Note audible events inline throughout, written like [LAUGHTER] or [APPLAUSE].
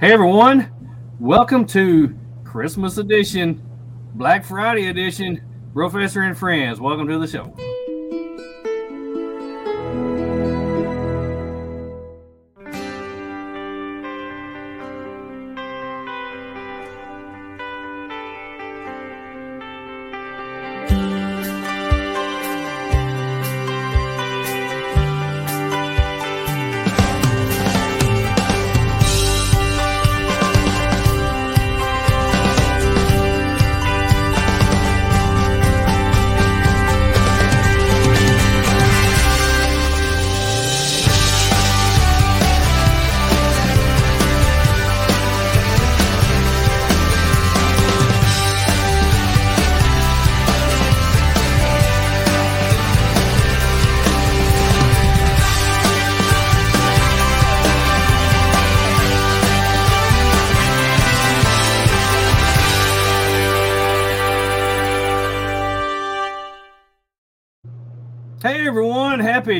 Hey everyone, welcome to Christmas edition, Black Friday edition, Brofessor and Friends. Welcome to the show.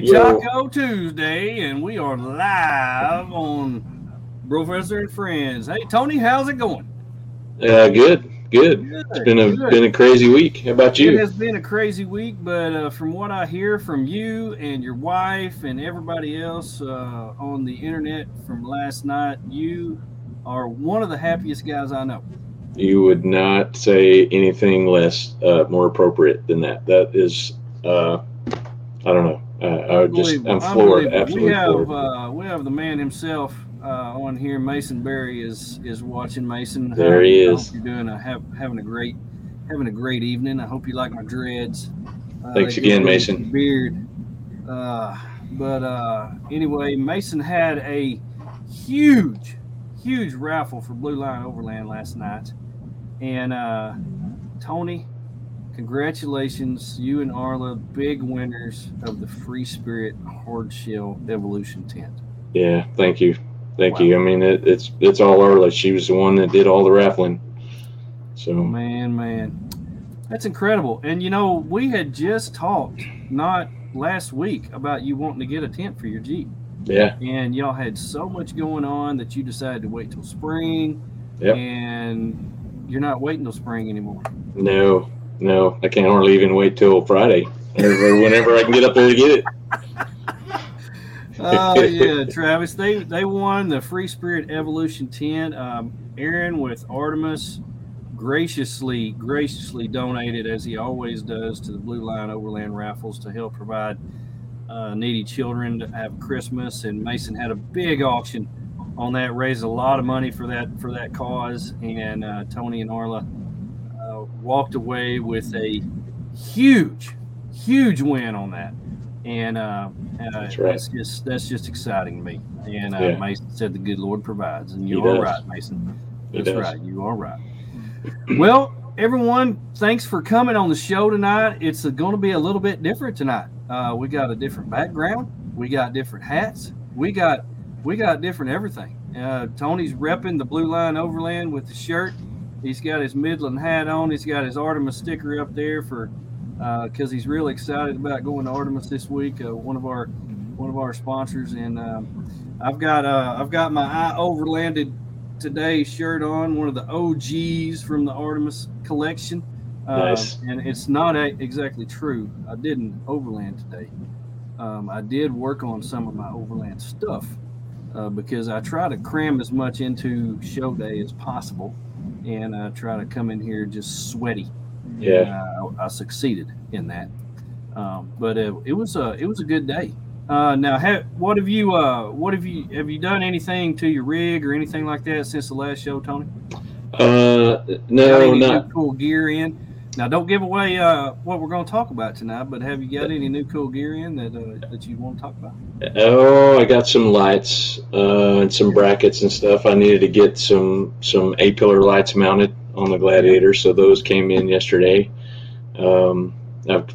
Yo. Taco Tuesday, and we are live on Brofessor and Friends. Hey Tony, how's it going? Uh, good, good. It's been a good. been a crazy week. How about you? It has been a crazy week, but uh, from what I hear from you and your wife and everybody else uh, on the internet from last night, you are one of the happiest guys I know. You would not say anything less uh, more appropriate than that. That is, uh, I don't know. Uh, I just, Unbelievable, I'm floored, absolutely We have floored. uh, we have the man himself uh, on here. Mason Berry is is watching. Mason, There he is. you're doing a have, having a great having a great evening. I hope you like my dreads. Uh, Thanks again, Mason. Beard. Uh, but uh, anyway, Mason had a huge, huge raffle for Blue Line Overland last night, and uh, Tony, congratulations, you and Arla, big winners of the Free Spirit Hard Shell Evolution tent. Yeah, thank you, thank Wow. you. I mean, it, it's it's all Arla. She was the one that did all the raffling. So Man, man, that's incredible. And you know, we had just talked not last week about you wanting to get a tent for your Jeep, yeah, and y'all had so much going on that you decided to wait till spring, Yep. and you're not waiting till spring anymore. no, no, I can't hardly even wait till Friday or, whenever I can get up there to get it. [LAUGHS] Oh yeah, [LAUGHS] Travis. They they won the Free Spirit Evolution tent. Um, Aaron with Artemis graciously graciously donated as he always does to the Blue Line Overland raffles to help provide uh, needy children to have Christmas. And Mason had a big auction on that, raised a lot of money for that for that cause. And uh, Tony and Arla walked away with a huge, huge win on that. And uh, uh, That's right. that's just that's just exciting to me. And uh, Yeah. Mason said the good Lord provides, and He you are does. right, Mason. He That's does. right. You are right. Well, everyone, thanks for coming on the show tonight. It's going to be a little bit different tonight. Uh, we got a different background. We got different hats. We got we got different everything. Uh, Tony's repping the Blue Line Overland with the shirt. He's got his Midland hat on. He's got his Artemis sticker up there for because he's really excited about going to Artemis this week. Uh, one of our one of our sponsors, and um, I've got uh, I've got my I overlanded today shirt on, one of the OGs from the Artemis collection. Uh, Nice. And it's not a, exactly true. I didn't overland today. Um, I did work on some of my overland stuff uh, because I try to cram as much into show day as possible and uh, try to come in here just sweaty. Yeah. Uh, I, I succeeded in that. Um, but uh, it was a it was a good day. Uh, now, ha- what have you uh, what have you have you done anything to your rig or anything like that since the last show, Tony? Uh, Got no, any not cool gear in? Now, don't give away uh, what we're going to talk about tonight. But have you got any new cool gear in that uh, that you want to talk about? Oh, I got some lights uh, and some brackets and stuff. I needed to get some some A pillar lights mounted on the Gladiator, so those came in yesterday. Um, I've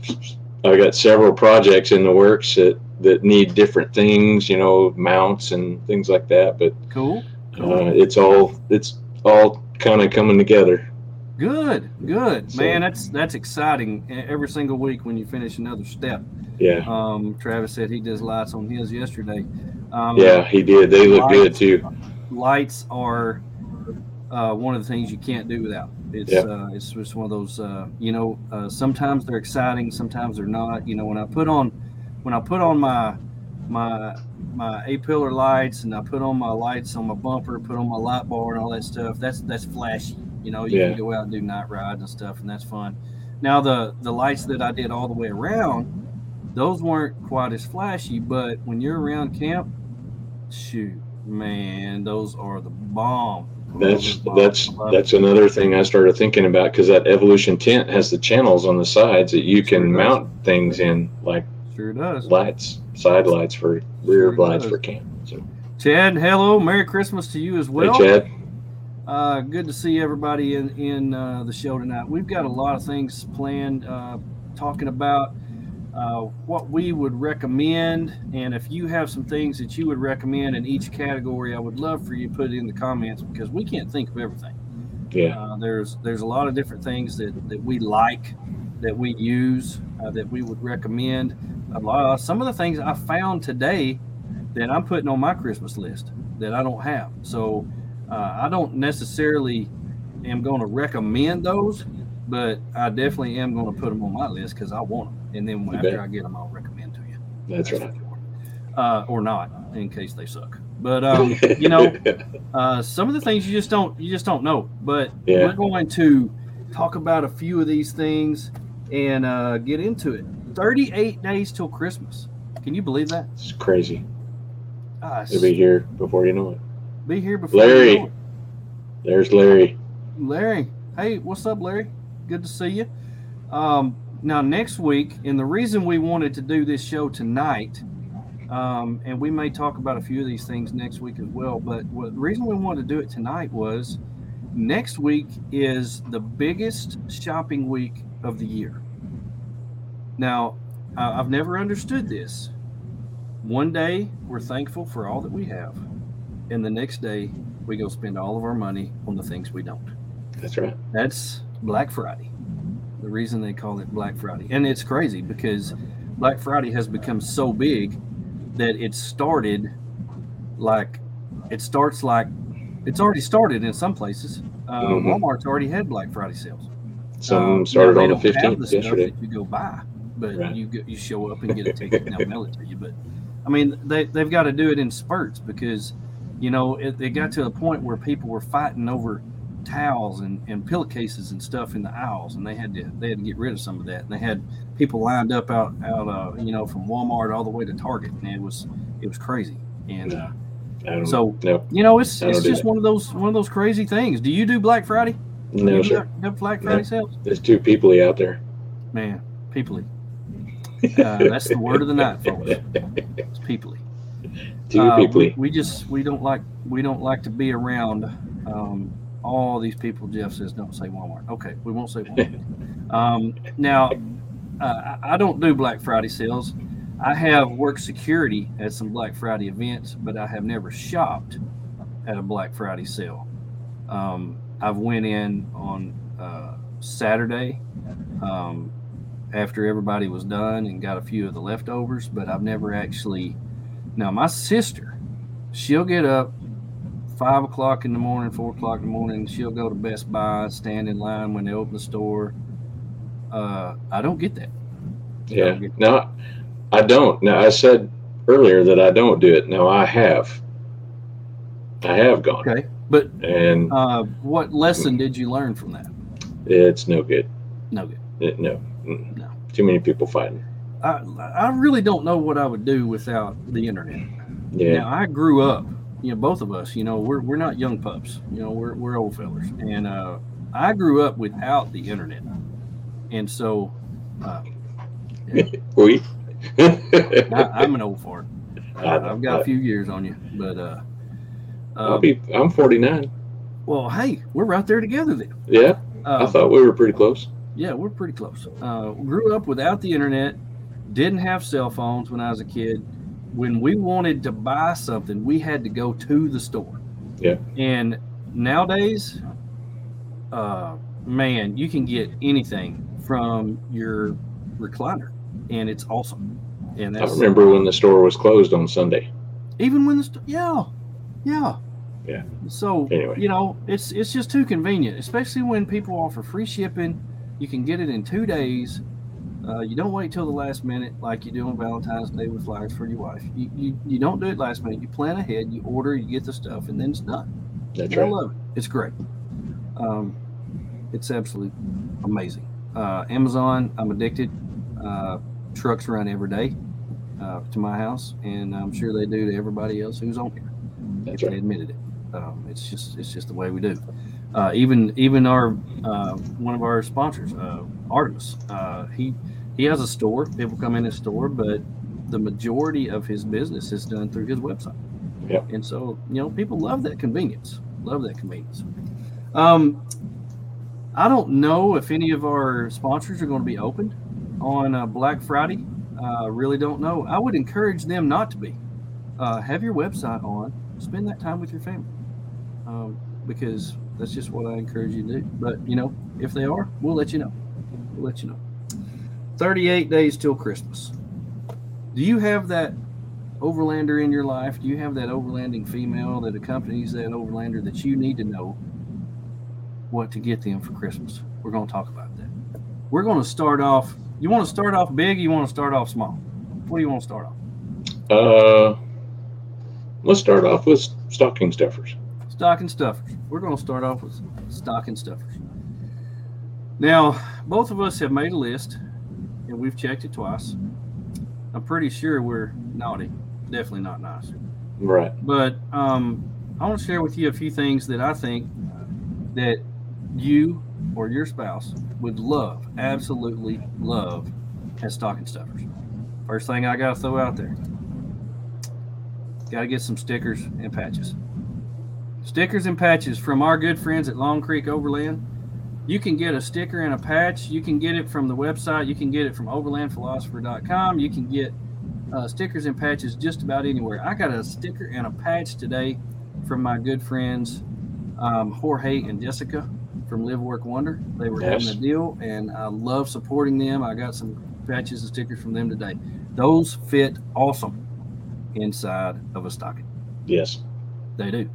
I got several projects in the works that that need different things, you know, mounts and things like that. But Cool. uh, it's all it's all kind of coming together. Good. Good. So- Man, that's that's exciting. Every single week when you finish another step. Yeah, Um, Travis said he does lights on his yesterday. Um, yeah, he did. They look good too. lights are uh, one of the things you can't do without. It's Yeah. uh, it's just one of those. Uh, you know, uh, sometimes they're exciting, sometimes they're not. You know, when I put on when I put on my my my A pillar lights and I put on my lights on my bumper, put on my light bar and all that stuff. That's that's flashy. You know, you Yeah. can go out and do night rides and stuff, and that's fun. Now the the lights that I did all the way around, those weren't quite as flashy. But when you're around camp, shoot, man, those are the bomb. That's Bomb. that's that's another thing I started thinking about because that Evolution tent has the channels on the sides that you can mount things in, like sure does. lights, side lights for rear Sure lights does. for camp. So, Chad, hello, Merry Christmas to you as well. hey, Chad. Uh, good to see everybody in in uh, the show tonight. We've got a lot of things planned, uh, talking about uh, what we would recommend, and if you have some things that you would recommend in each category, I would love for you to put it in the comments because we can't think of everything. Yeah, Uh, there's there's a lot of different things that, that we like, that we use, uh, that we would recommend. A lot some of the things I found today that I'm putting on my Christmas list that I don't have. So uh, I don't necessarily am going to recommend those, but I definitely am going to put them on my list because I want them. And then after bet. I get them, I'll recommend to you. that's for right. sure. Uh, or not, in case they suck. But [LAUGHS] um, you know, uh, some of the things you just don't you just don't know. But Yeah. we're going to talk about a few of these things and uh, get into it. 38 days till Christmas. Can you believe that? it's crazy. It's- He'll be here before you know it. Be here before Larry. There's Larry. Larry. Hey, what's up, Larry? Good to see you. Um, now, next week, and the reason we wanted to do this show tonight, um, and we may talk about a few of these things next week as well, but what, the reason we wanted to do it tonight was next week is the biggest shopping week of the year. Now, uh, I've never understood this. One day, we're thankful for all that we have, and the next day, we go spend all of our money on the things we don't. That's right. That's Black Friday. The reason they call it Black Friday. And it's crazy because Black Friday has become so big that it started like it starts like it's already started in some places. Uh, Mhm. Walmart's already had Black Friday sales. Some Uh, started on the 15th the yesterday. You go buy, but Right. you you show up and get a ticket and they'll mail it to you. But I mean, they they've got to do it in spurts because you know it, it got to a point where people were fighting over towels and, and pillowcases and stuff in the aisles, and they had to they had to get rid of some of that. And they had people lined up out out uh, you know from Walmart all the way to Target, and it was it was crazy. And uh, so no, you know, it's it's just one of those one of those crazy things. Do you do Black Friday? no, sir. have Black No. Friday sales? There's too peoply out there. Man, peoply. [LAUGHS] Uh, that's the word of the night, folks. It's peoply. Too Uh, we, we just we don't like we don't like to be around um, all these people. Jeff says don't say Walmart. Okay, we won't say Walmart. [LAUGHS] um, now, uh, I I don't do Black Friday sales. I have worked security at some Black Friday events, but I have never shopped at a Black Friday sale. Um, I've went in on uh, Saturday um, after everybody was done and got a few of the leftovers, but I've never actually. Now my sister, she'll get up five o'clock in the morning, four o'clock in the morning. She'll go to Best Buy, stand in line when they open the store. Uh, I don't get that. Yeah. No, I don't. Now I said earlier that I don't do it. No, I have. I have gone, Okay, but and uh, what lesson did you learn from that? it's no good. No good. It, no. No. Too many people fighting. I I really don't know what I would do without the internet. Yeah. Now I grew up, you know, both of us, you know, we're we're not young pups, you know, we're we're old fellers, and uh, I grew up without the internet, and so uh, [LAUGHS] we. I, I'm an old fart. I- [LAUGHS] I've got a few years on you, but uh, I'll um, be. I'm 49. well, hey, we're right there together then. Yeah. I Uh, thought we were pretty close. yeah, we're pretty close. Uh, grew up without the internet, didn't have cell phones when I was a kid. When we wanted to buy something, we had to go to the store. Yeah. And nowadays, uh, man, you can get anything from your recliner, and it's awesome. And I remember when the store was closed on Sunday. even when the st- yeah, yeah, Yeah. So Anyway. you know, it's it's just too convenient, especially when people offer free shipping. You can get it in two days. Uh, you don't wait till the last minute like you do on Valentine's Day with flowers for your wife. You, you you don't do it last minute. You plan ahead. You order. You get the stuff, and then it's done. That's right. love it. It's great. Um, it's absolutely amazing. Uh, Amazon, I'm addicted. Uh, trucks run every day uh, to my house, and I'm sure they do to everybody else who's on here. That's if they admitted it. Um, it's just it's just the way we do. Uh, even even our uh, one of our sponsors, uh, Artemis, uh, he he has a store. People come in his store, but the majority of his business is done through his website. Yep. And so you know people love that convenience. Love that convenience. Um, I don't know if any of our sponsors are going to be opened on uh, Black Friday. Uh, really don't know. I would encourage them not to be. Uh, have your website on. Spend that time with your family, um, because that's just what I encourage you to do. But you know, if they are, we'll let you know. We'll let you know. Thirty-eight days till Christmas. Do you have that overlander in your life? Do you have that overlanding female that accompanies that overlander that you need to know what to get them for Christmas? We're going to talk about that. We're going to start off. You want to start off big? Or you want to start off small? What do you want to start off? Uh, let's start off with stocking stuffers. Stocking stuffers. We're going to start off with stocking stuffers. Now, both of us have made a list, and we've checked it twice. I'm pretty sure we're naughty. Definitely not nice. Right. But um, I want to share with you a few things that I think that you or your spouse would love, absolutely love, as stocking stuffers. First thing I got to throw out there got to get some stickers and patches. Stickers and patches from our good friends at Long Creek Overland. You can get a sticker and a patch. You can get it from the website. You can get it from overlandphilosopher.com. You can get uh, stickers and patches just about anywhere. I got a sticker and a patch today from my good friends um, Jorge and Jessica from Live Work Wonder. They were Yes. having a deal, and I love supporting them. I got some patches and stickers from them today. Those fit awesome inside of a stocking. Yes. They do.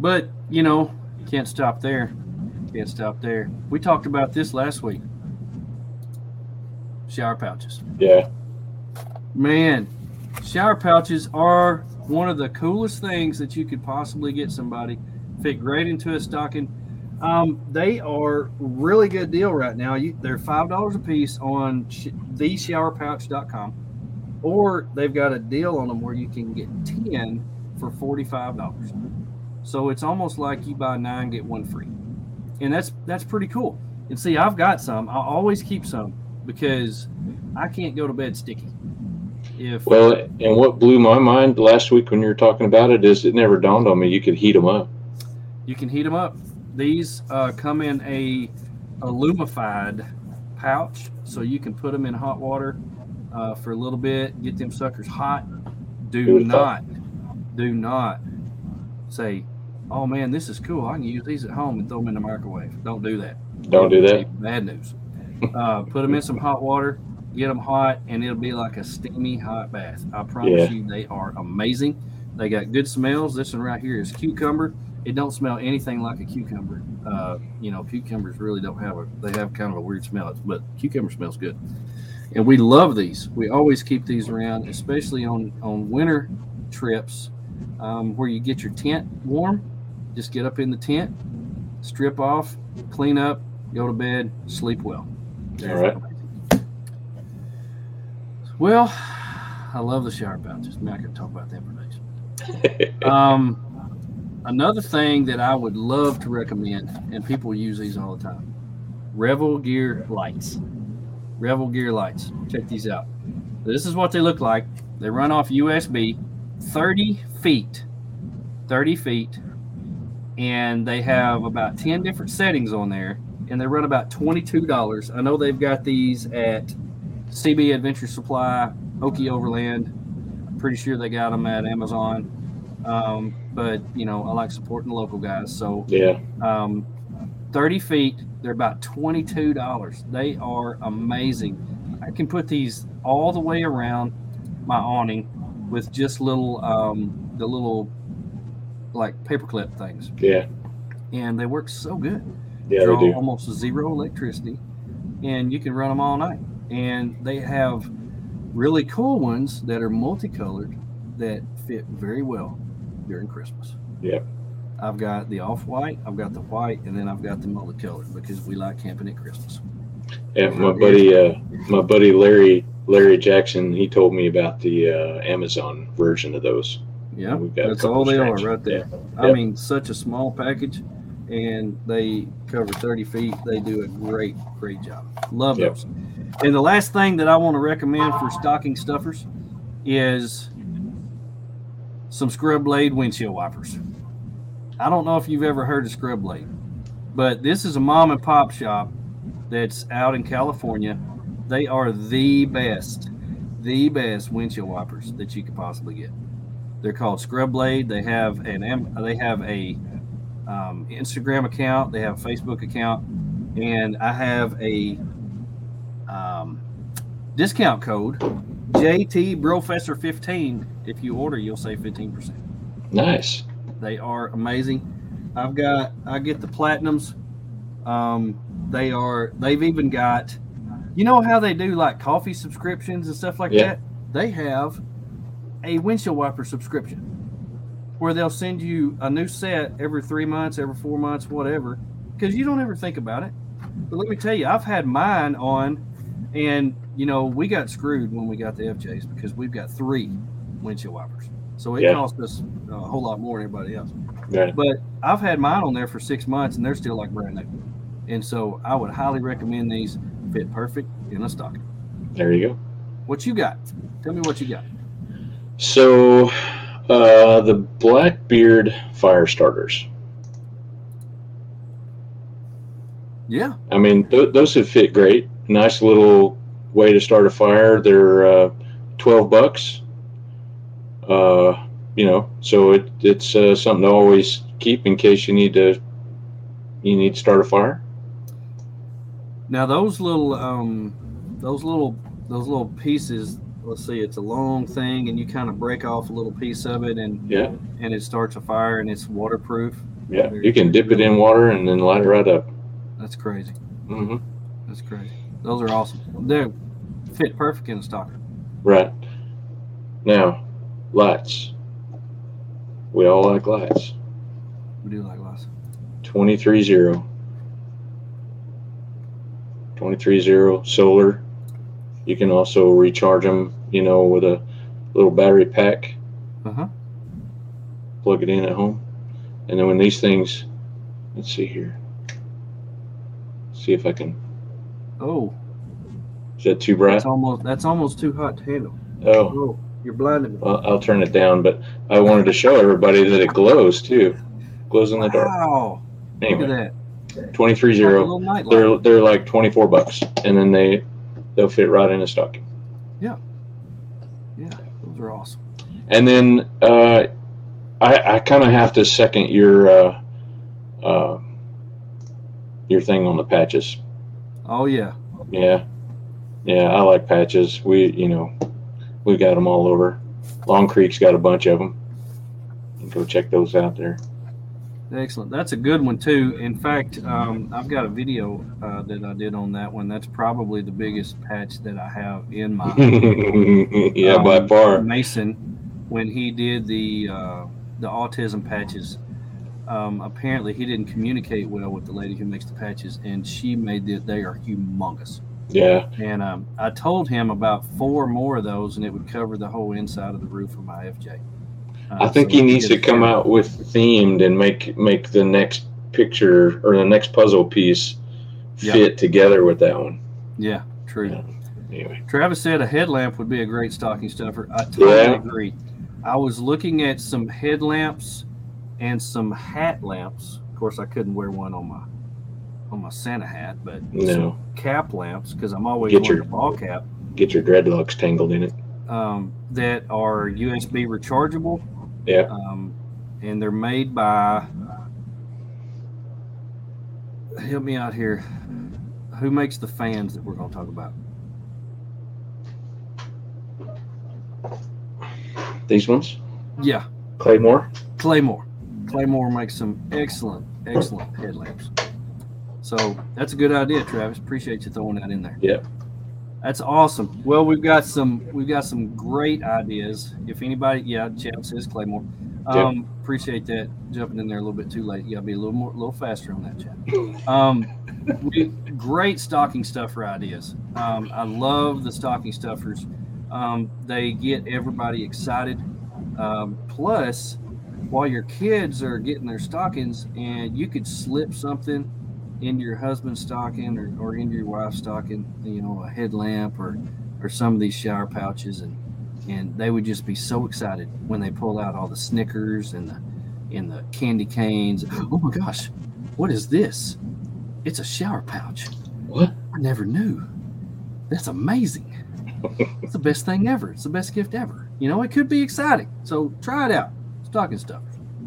But, you know, can't stop there. Can't stop there. We talked about this last week. Shower pouches. Yeah. Man, shower pouches are one of the coolest things that you could possibly get somebody. Fit great into a stocking. Um, they are really good deal right now. You, they're five dollars a piece on sh- theshowerpouch.com, or they've got a deal on them where you can get ten for forty-five dollars. So it's almost like you buy nine get one free, and that's that's pretty cool. And see, I've got some. I always keep some because I can't go to bed sticky. If Well, and what blew my mind last week when you were talking about it is it never dawned on me you could heat them up. you can heat them up, these uh, come in a alumified pouch, so you can put them in hot water uh, for a little bit, get them suckers hot. Do not, do not say, "Oh man, this is cool. I can use these at home and throw them in the microwave." Don't do that. Don't do that. Bad news. Uh, put them in some hot water, get them hot, and it'll be like a steamy hot bath. I promise Yeah. you, they are amazing. They got good smells. This one right here is cucumber. It don't smell anything like a cucumber. Uh, you know, cucumbers really don't have a. They have kind of a weird smell, but cucumber smells good. And we love these. We always keep these around, especially on on winter trips um, where you get your tent warm. Just get up in the tent, strip off, clean up, go to bed, sleep well. All right. Well, I love the shower pouches. Man, I could talk about them for days. [LAUGHS] Um, another thing that I would love to recommend, and people use these all the time, Revel Gear lights. Revel Gear lights. Check these out. This is what they look like. They run off USB, 30 feet, 30 feet, and they have about 10 different settings on there, and they run about $22. I know they've got these at CB Adventure Supply, Okie Overland. I'm pretty sure they got them at Amazon. Um, but you know, I like supporting the local guys. So yeah. um, 30 feet, they're about $22. They are amazing. I can put these all the way around my awning with just little um, the little like paperclip things, Yeah. and they work so good. Yeah, Draw they do. almost zero electricity, and you can run them all night. And they have really cool ones that are multicolored that fit very well during Christmas. Yep. I've got the off white, I've got the white, and then I've got the multicolored because we like camping at Christmas. Yeah, my buddy, uh, my buddy Larry, Larry Jackson, he told me about the uh, Amazon version of those. Yeah, We've got a that's all they are right there. I Yep. mean, such a small package, and they cover 30 feet. They do a great, great job. Love Yep. those. And the last thing that I want to recommend for stocking stuffers is some scrub blade windshield wipers. I don't know if you've ever heard of scrub blade, but this is a mom and pop shop that's out in California. They are the best, the best windshield wipers that you could possibly get. They're called Scrub Blade. They have an they have a um, Instagram account. They have a Facebook account, and I have a um, discount code JT Professor 15. If you order, you'll save 15 percent. Nice. They are amazing. I've got I get the platinums. Um, they are they've even got you know how they do like coffee subscriptions and stuff like Yeah. that? They have a windshield wiper subscription where they'll send you a new set every three months, every four months, whatever, because you don't ever think about it. But let me tell you, I've had mine on, and you know, we got screwed when we got the FJs because we've got three windshield wipers. So it Yeah. cost us a whole lot more than everybody else. Right. But I've had mine on there for six months and they're still like brand new. And so I would highly recommend these. Fit perfect in a stocking. There you go. What you got? Tell me what you got. So, uh, the Blackbeard fire starters. Yeah. I mean, th- those have fit great. Nice little way to start a fire. They're uh, twelve bucks. Uh, you know, so it, it's uh, something to always keep in case you need to you need to start a fire. Now those little um those little those little pieces, let's see, it's a long thing and you kind of break off a little piece of it and Yeah, and it starts a fire and it's waterproof. yeah. You can dip it in water and then light it right up. That's crazy. hmm That's crazy. Those are awesome. They fit perfect in a stocking. Right. Now, lights. We all like lights. We do like lots. 230 230 solar you can also recharge them you know with a little battery pack. Uh-huh. plug it in at home. And then when these things let's see here. See if i can. Oh, is that too bright? That's almost that's almost too hot to handle. oh. Oh, you're blinding me. well, i'll turn it down but i wanted to show everybody that it glows too. Glows in the dark. Wow. Look at that. 230 Like a little nightlight. they're they're like 24 bucks and then they they'll fit right in a stocking. Yeah, those are awesome. And then uh, I, I kind of have to second your uh, uh, your thing on the patches. Oh yeah. Yeah, yeah, I like patches. We, you know, we've got them all over. Long Creek's got a bunch of them. Go check those out there. Excellent. That's a good one too. In fact, um, I've got a video uh, that I did on that one. That's probably the biggest patch that I have in my [LAUGHS] yeah, by um, far. Mason, when he did the uh, the autism patches, um, apparently he didn't communicate well with the lady who makes the patches, and she made it. They are humongous. Yeah, And um, I told him about four more of those, and it would cover the whole inside of the roof of my FJ. Uh, I think so he needs to come out with themed and make make the next picture or the next puzzle piece Yeah. fit together with that one. Yeah, true. Yeah. Anyway, Travis said a headlamp would be a great stocking stuffer. I totally Yeah. agree. I was looking at some headlamps and some hat lamps. Of course, I couldn't wear one on my on my Santa hat, but some no, cap lamps because I'm always Get wearing your- a ball cap get your dreadlocks tangled in it. um, that are USB rechargeable. Yeah. Um, and they're made by. Help me out here. Who makes the fans that we're going to talk about? These ones, Yeah, Claymore. Claymore. Claymore makes some excellent, excellent headlamps. So that's a good idea, Travis. Appreciate you throwing that in there. Yeah. That's awesome. Well, we've got some we've got some great ideas. If anybody, yeah, Chad says Claymore. Um, Appreciate that. Jumping in there a little bit too late. You got to be a little more, a little faster on that, Chad. Um, we, great stocking stuffer ideas. Um, I love the stocking stuffers. Um, they get everybody excited. Um, plus, while your kids are getting their stockings, and you could slip something into your husband's stocking or, or into your wife's stocking, you know, a headlamp or or some of these shower pouches, and and they would just be so excited when they pull out all the Snickers and the and the candy canes. Oh my gosh, what is this? It's a shower pouch. What? I never knew. That's amazing. it's the best thing ever. It's the best gift ever. You know, it could be exciting. So try it out. Stocking stuff.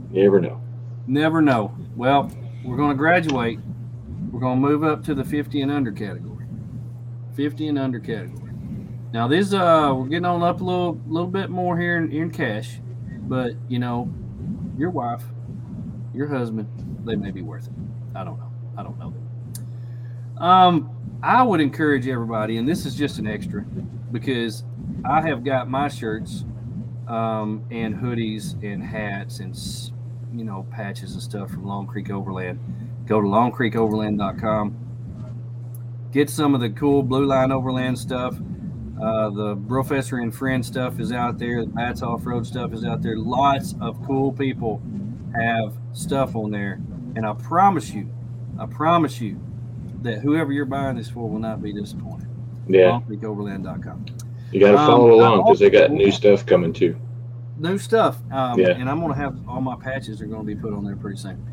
Never know. Never know. Well, we're going to graduate. We're going to move up to the 50 and under category. 50 and under category. Now this uh we're getting on up a little little bit more here in, in cash, but you know, your wife, your husband, they may be worth it. I don't know. I don't know. Um, I would encourage everybody, and this is just an extra, because I have got my shirts, um, and hoodies and hats and you know patches and stuff from Long Creek Overland. Go to longcreekoverland.com. Get some of the cool Blue Line Overland stuff. Uh, the Brofessor and Friend stuff is out there. The Bats Off Road stuff is out there. Lots of cool people have stuff on there, and I promise you, I promise you that whoever you're buying this for will not be disappointed. Yeah. LongCreekOverland.com. You got to Um, follow I'm along because they got new stuff coming too. New stuff, um, Yeah. and I'm gonna have all my patches are gonna be put on there pretty soon.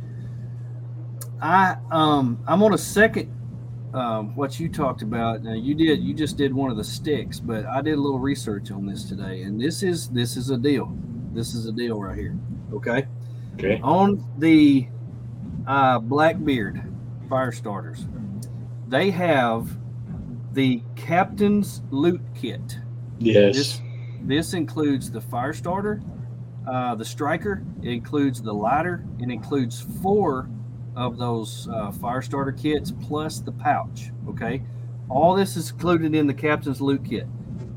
I um I'm on a second um, what you talked about. Now you did you just did one of the sticks, but I did a little research on this today, and this is this is a deal. This is a deal right here. Okay. Okay. on the uh, Blackbeard fire starters, they have the captain's loot kit. Yes. This this includes the fire starter, uh, the striker. It includes the lighter. It includes four of those uh, fire starter kits plus the pouch. Okay, all this is included in the captain's loot kit.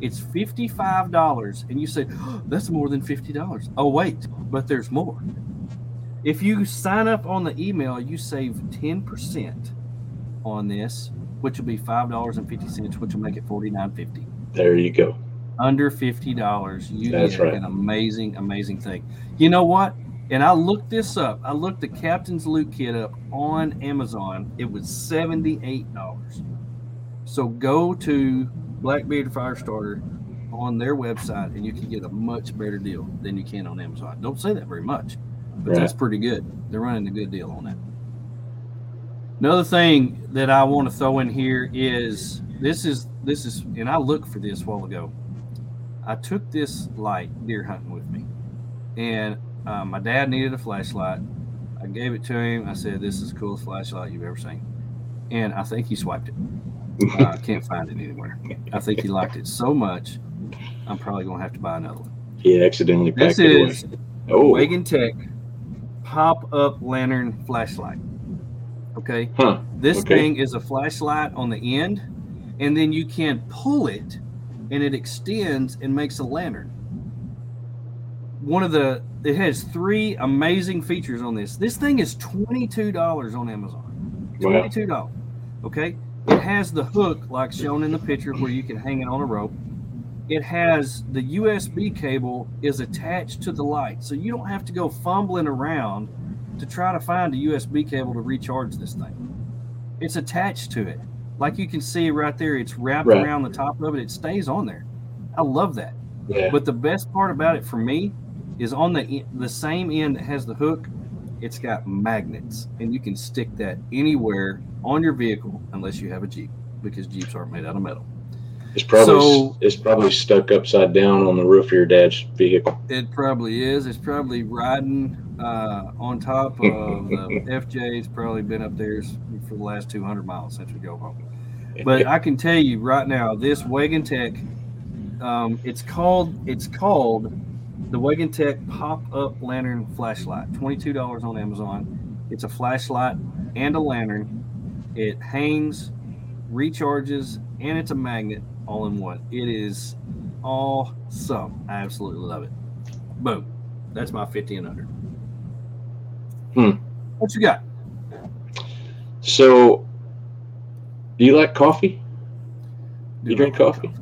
It's fifty-five dollars, and you say oh, that's more than fifty dollars. Oh wait, but there's more. If you sign up on the email, you save ten percent on this, which will be five dollars and fifty cents, which will make it forty-nine fifty there you go. under fifty dollars, you That's get right. an amazing, amazing thing. You know what? And I looked this up. I looked the Captain's Loot Kit up on Amazon. It was seventy-eight dollars. So go to Blackbeard Firestarter on their website, and you can get a much better deal than you can on Amazon. Don't say that very much, but Right. that's pretty good. They're running a good deal on that. Another thing that I want to throw in here is this is this is and I looked for this a while ago. I took this light deer hunting with me, and uh, my dad needed a flashlight. I gave it to him. I said, "This is the coolest flashlight you've ever seen," and I think he swiped it. Uh, I can't find it anywhere. I think he liked it so much. I'm probably gonna have to buy another one. He accidentally packed This it away. is Oh, Wagan Tech pop-up lantern flashlight. Okay. huh. This Okay. thing is a flashlight on the end, and then you can pull it, and it extends and makes a lantern. One of the it has three amazing features on this. This thing is twenty two dollars on Amazon. Twenty two dollars. Okay. It has the hook like shown in the picture where you can hang it on a rope. It has the USB cable is attached to the light, so you don't have to go fumbling around to try to find a USB cable to recharge this thing. It's attached to it. Like you can see right there, it's wrapped Right. around the top of it. It stays on there. I love that. Yeah. But the best part about it for me is on the the same end that has the hook, it's got magnets, and you can stick that anywhere on your vehicle unless you have a Jeep, because Jeeps aren't made out of metal. It's probably So- it's probably stuck upside down on the roof of your dad's vehicle. It probably is. It's probably riding uh, on top of the FJ. It's probably been up there for the last 200 miles since we go home. But I can tell you right now, this Wagan Tech, um, it's called it's called the Wagan Tech pop up lantern flashlight, $22 on Amazon. It's a flashlight and a lantern. It hangs, recharges, and it's a magnet all in one. It is awesome. I absolutely love it. Boom. That's my 50 and under. Hmm. What you got? So, do you like coffee? Do You drink love coffee?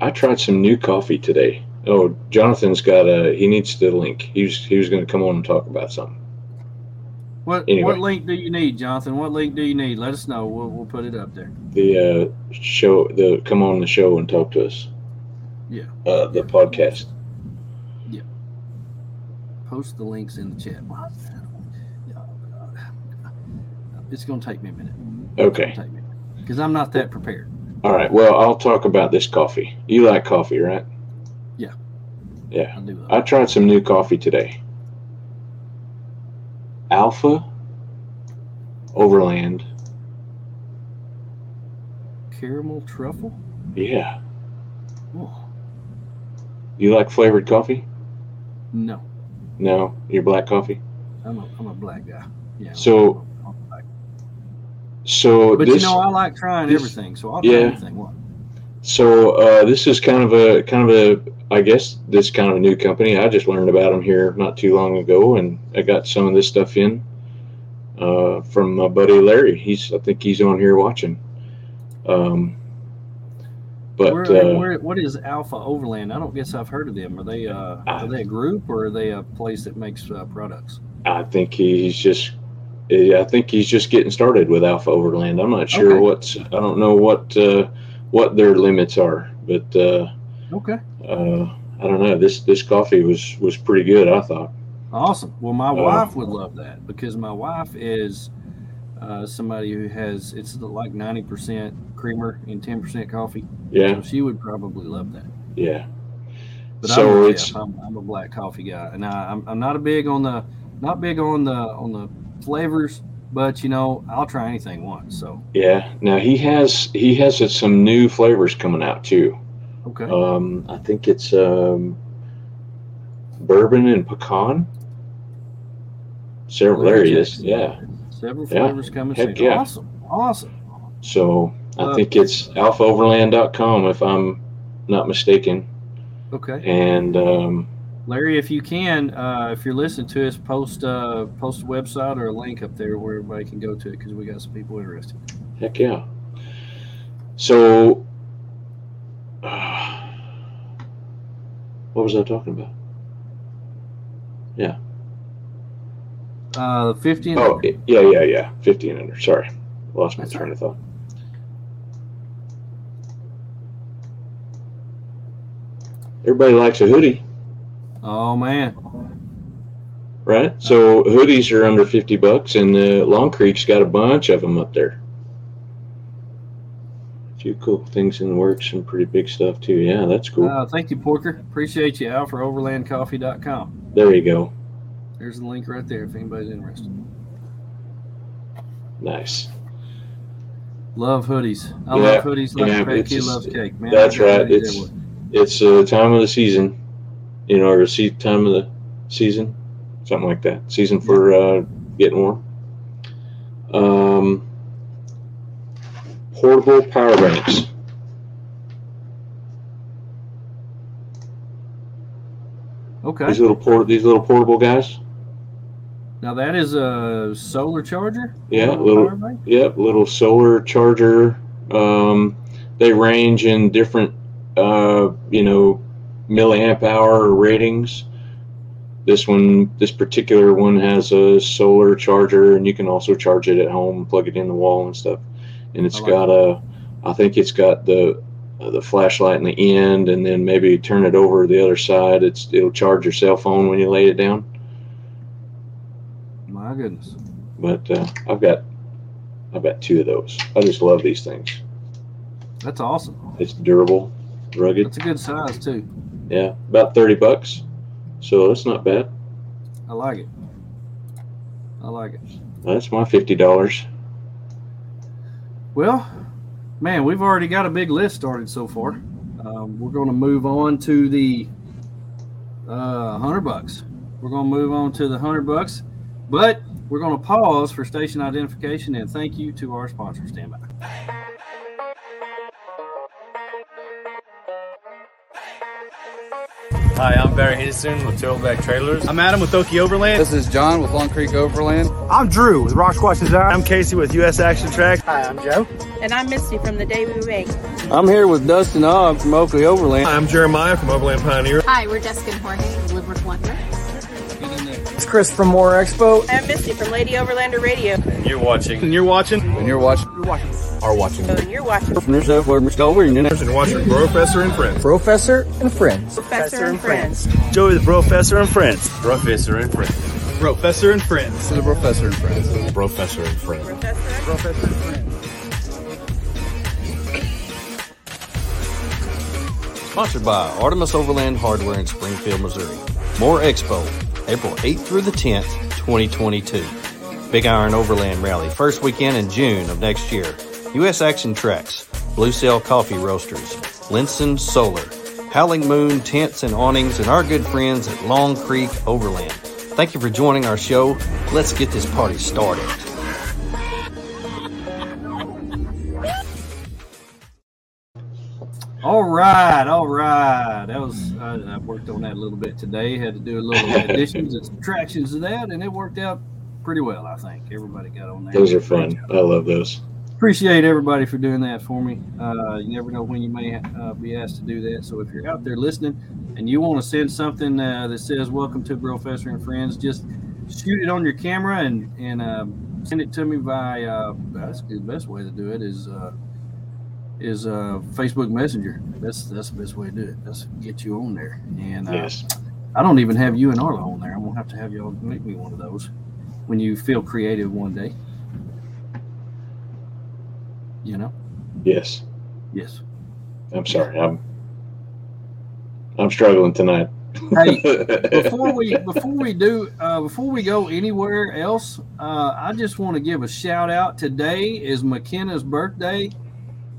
I tried some new coffee today. Oh, Jonathan's got a. He needs the link. He was he was going to come on and talk about something. What Anyway. what link do you need, Jonathan? What link do you need? Let us know. We'll, we'll put it up there. The uh, show, the come on the show and talk to us. Yeah. Uh, the podcast. Yeah. Post the links in the chat. It's going to take me a minute. Okay. Because I'm not that prepared. All right. Well, I'll talk about this coffee. You like coffee, right? Yeah. Yeah. I do. I tried some new coffee today. Alpha Overland. caramel truffle. Yeah. Oh, You like flavored coffee? no, No, you're black coffee. I'm a, I'm a black guy. Yeah. So- I'm a black- So but this, you know, I like trying this- everything, so I'll try yeah. anything. What? so uh, this is kind of a kind of a, I guess this kind of a new company. I just learned about them here not too long ago, and I got some of this stuff in uh, from my buddy Larry. He's, I think he's on here watching. Um, but where, uh, where, what is Alpha Overland? I don't guess I've heard of them. Are they uh, are they a group or are they a place that makes uh, products? I think he's just. Yeah, I think he's just getting started with Alpha Overland. I'm not sure Okay. what's. I don't know what uh, what their limits are, but uh, Okay, uh, I don't know. This this coffee was was pretty good. I thought. awesome. Well, my Uh, wife would love that because my wife is uh, somebody who has it's like ninety percent creamer and ten percent coffee. Yeah, So she would probably love that. yeah. But so I'm, it's Jeff. I'm, I'm a black coffee guy, and I, I'm, I'm not a big on the not big on the on the flavors, but you know I'll try anything once. So yeah. Now he has he has some new flavors coming out too. okay, Um, I think it's um, bourbon and pecan. Several there he is. Yeah. several Yeah. flavors coming Heck soon. yeah. Awesome, awesome. So I Uh, think it's alphaoverland.com if I'm not mistaken. Okay, And um, Larry, if you can, uh, if you're listening to us, post uh, post a website or a link up there where everybody can go to it because we got some people interested. heck yeah. So, uh, [SIGHS] what was I talking about? Yeah. Uh, fifty. And Oh, under. yeah, yeah, yeah. 15 and under. Sorry. Lost my That's train of thought. Everybody likes a hoodie, oh man, right? So hoodies are under 50 bucks, and uh, Long Creek's got a bunch of them up there. A few cool things in the works, some pretty big stuff too. Yeah, that's cool. uh, thank you, Porker. Appreciate you, Al, for overlandcoffee.com. there you go. There's the link right there if anybody's interested. Nice. Love hoodies. I Yeah, love hoodies like a fat it's loves cake, man. that's right. It's-. It's uh, time of the season, you know, or see time of the season, something like that. Season for uh, getting warm. Um, portable power banks. okay. These little port, these little portable guys. Now that is a solar charger. Yeah, little-? Yep, little solar charger. Um, they range in different, uh, you know, milliamp hour ratings. This one, this particular one has a solar charger, and you can also charge it at home, plug it in the wall and stuff. And it's I like got a, I think it's got the the flashlight in the end, and then maybe turn it over the other side. It's it'll charge your cell phone when you lay it down. My goodness. But uh, I've got, I've got two of those. I just love these things. That's awesome. It's durable, rugged. It's a good size too. Yeah, about thirty bucks. So that's not bad. I like it. I like it. That's my fifty dollars. Well, man, we've already got a big list started so far. um, we're going to move on to the uh, hundred bucks. We're going to move on to the hundred bucks, but we're going to pause for station identification and thank you to our sponsor. Stand Hi, I'm Barry Henderson with Turtleback Trailers. I'm Adam with Okie Overland. This is John with Long Creek Overland. I'm Drew with Rock Squash Design. I'm Casey with US Action Track. Hi, I'm Joe. And I'm Misty from The Day We Make. I'm here with Dustin Ogg from Oakley Overland. Hi, I'm Jeremiah from Overland Pioneer. Hi, we're Jessica and Jorge with Live Wonder. It's Chris from Moore Expo. I'm Misty from Lady Overlander Radio. And you're watching. And you're watching. And you're watching. You're watching. Are watching. And you're watching. From yourself, where Mr. Over, and And watching Brofessor and Friends. Brofessor and Friends. Brofessor and Friends. Joey the Brofessor and Friends. Brofessor and Friends. Brofessor and Friends. The Brofessor and Friends. Brofessor and Friends. Brofessor. Brofessor and Friends. Sponsored by Artemis Overland Hardware in Springfield, Missouri. Moore Expo, April 8th through the 10th, 2022. Big Iron Overland Rally, first weekend in June of next year. U.S. Action Trax, Blue Sail Coffee Roasters, Lensun Solar, Howling Moon Tents and Awnings, and our good friends at Long Creek Overland. Thank you for joining our show. Let's get this party started. All right, all right. That was I, I worked on that a little bit today. Had to do a little additions and subtractions of that, and it worked out pretty well. I think everybody got on that. Those are fun. I love those. Appreciate everybody for doing that for me. Uh, you never know when you may uh, be asked to do that. So if you're out there listening and you want to send something uh, that says "Welcome to Brofessor and Friends," just shoot it on your camera and and um, send it to me by. Uh, that's the best way to do it is uh, is uh, Facebook Messenger. That's that's the best way to do it. That's get you on there. And uh, Yes. I don't even have you and Arla on there. I'm gonna have to have y'all make me one of those when you feel creative one day. You know? Yes. Yes. I'm sorry. I'm I'm struggling tonight. Hey, [LAUGHS] before we before we do uh, before we go anywhere else, uh, I just want to give a shout out. Today is McKenna's birthday.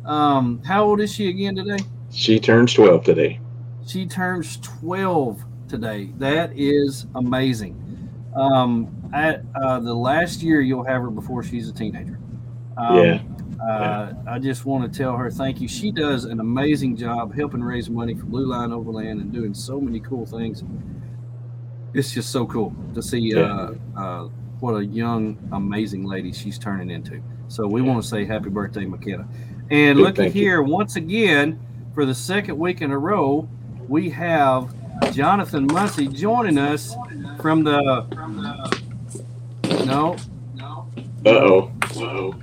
Um, how old is she again today? she turns 12 today. She turns 12 today. That is amazing. Um, at uh, the last year, you'll have her before she's a teenager. Um, Yeah. Uh, I just want to tell her thank you. She does an amazing job helping raise money for Blue Line Overland and doing so many cool things. It's just so cool to see uh, uh, what a young, amazing lady she's turning into. So we want to say happy birthday, McKenna. And Good, looky thank you. here, once again, for the second week in a row, we have Jonathan Muncie joining us from the. From the No, Uh oh. Uh-oh.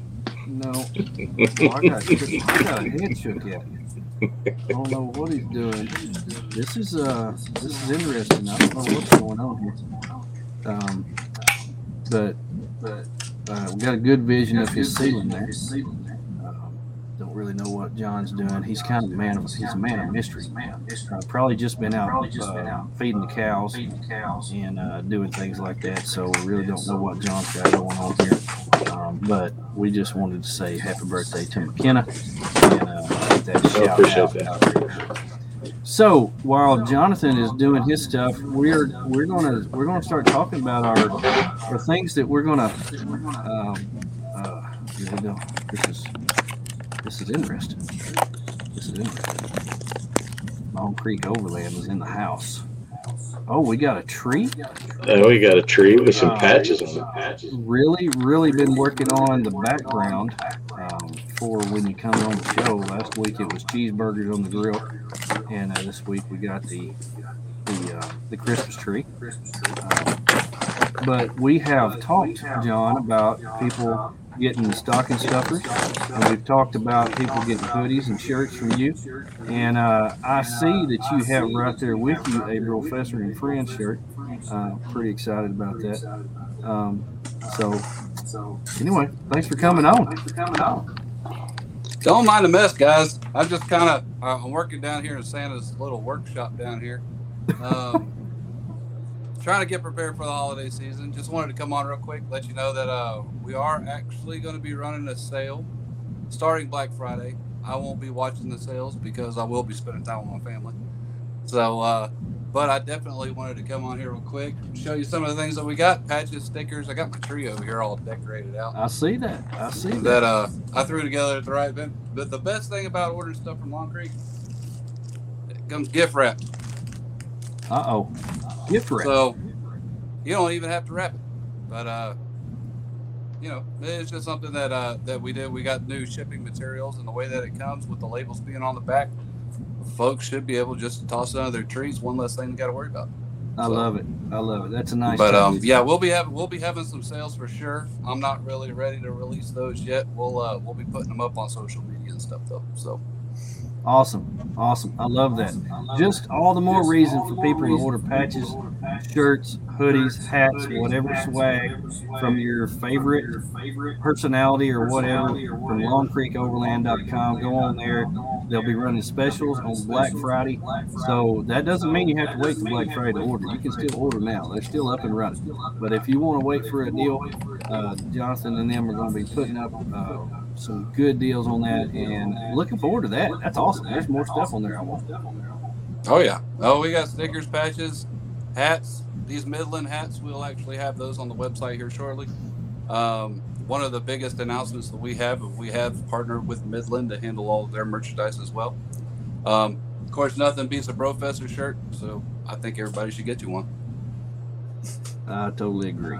no. Oh, I, got, I got a head shook at. I don't know what he's doing. This is uh, this is interesting. I don't know what's going on here. Um, but but uh, we got a good vision of his ceiling there. Don't really know what John's doing. He's kind of a man of he's a man of mystery. Uh, probably just been out uh, feeding the cows and uh, doing things like that. So we really don't know what John's got going on here. Um, but we just wanted to say happy birthday to McKenna and uh, that shout appreciate out. that. So while Jonathan is doing his stuff, we're we're gonna we're gonna start talking about our our things that we're gonna. Um, uh, here we go. This is this is interesting. This is interesting. Long Creek Overland is in the house. Oh, we got a tree. Oh, we got a tree with some Uh, patches on it. Really, really been working on the background um, for when you come on the show. Last week it was cheeseburgers on the grill, and uh, this week we got the the uh, the Christmas tree. Um, but we have talked, John, about people getting the stocking stuffers, and we've talked about people getting hoodies and shirts from you. And uh, I see that you have right there with you a Brofessor and Friends shirt. Uh, pretty excited about that. Um, so, anyway, thanks for coming on. Don't mind the mess, guys. I'm just kind of uh, I'm working down here in Santa's little workshop down here, um, trying to get prepared for the holiday season. Just wanted to come on real quick, let you know that uh, we are actually going to be running a sale starting Black Friday. I won't be watching the sales because I will be spending time with my family. So, uh, but I definitely wanted to come on here real quick, show you some of the things that we got: patches, stickers. I got my tree over here all decorated out. I see that. I see that. That uh, I threw together at the right bin. But the best thing about ordering stuff from Long Creek, it comes gift wrapped. Uh oh. Gift wrap. So you don't even have to wrap it. But uh, you know, it's just something that uh, that we did. We got new shipping materials, and the way that it comes with the labels being on the back, folks should be able just to toss it under their trees. One less thing they got to worry about. I So- love it. I love it. That's a nice. But um, yeah, we'll be having we'll be having some sales for sure. I'm not really ready to release those yet. We'll uh, we'll be putting them up on social media and stuff though. So Awesome. Awesome. I love that. Just all the more reason for people to order patches, shirts, hoodies, hats, whatever swag from your favorite personality or whatever from longcreekoverland.com. Go on there. They'll be running specials on Black Friday. So that doesn't mean you have to wait till Black Friday to order. You can still order now. They're still up and running. But if you want to wait for a deal, uh, Jonathan and them are going to be putting up uh, some good deals on that and looking forward to that. That's awesome. There's more stuff on there I want. oh yeah, oh we got stickers, patches, hats. These Midland hats, we'll actually have those on the website here shortly. Um, one of the biggest announcements that we have, we have partnered with Midland to handle all of their merchandise as well. Um, of course, nothing beats a Brofessor shirt, so I think everybody should get you one. I totally agree.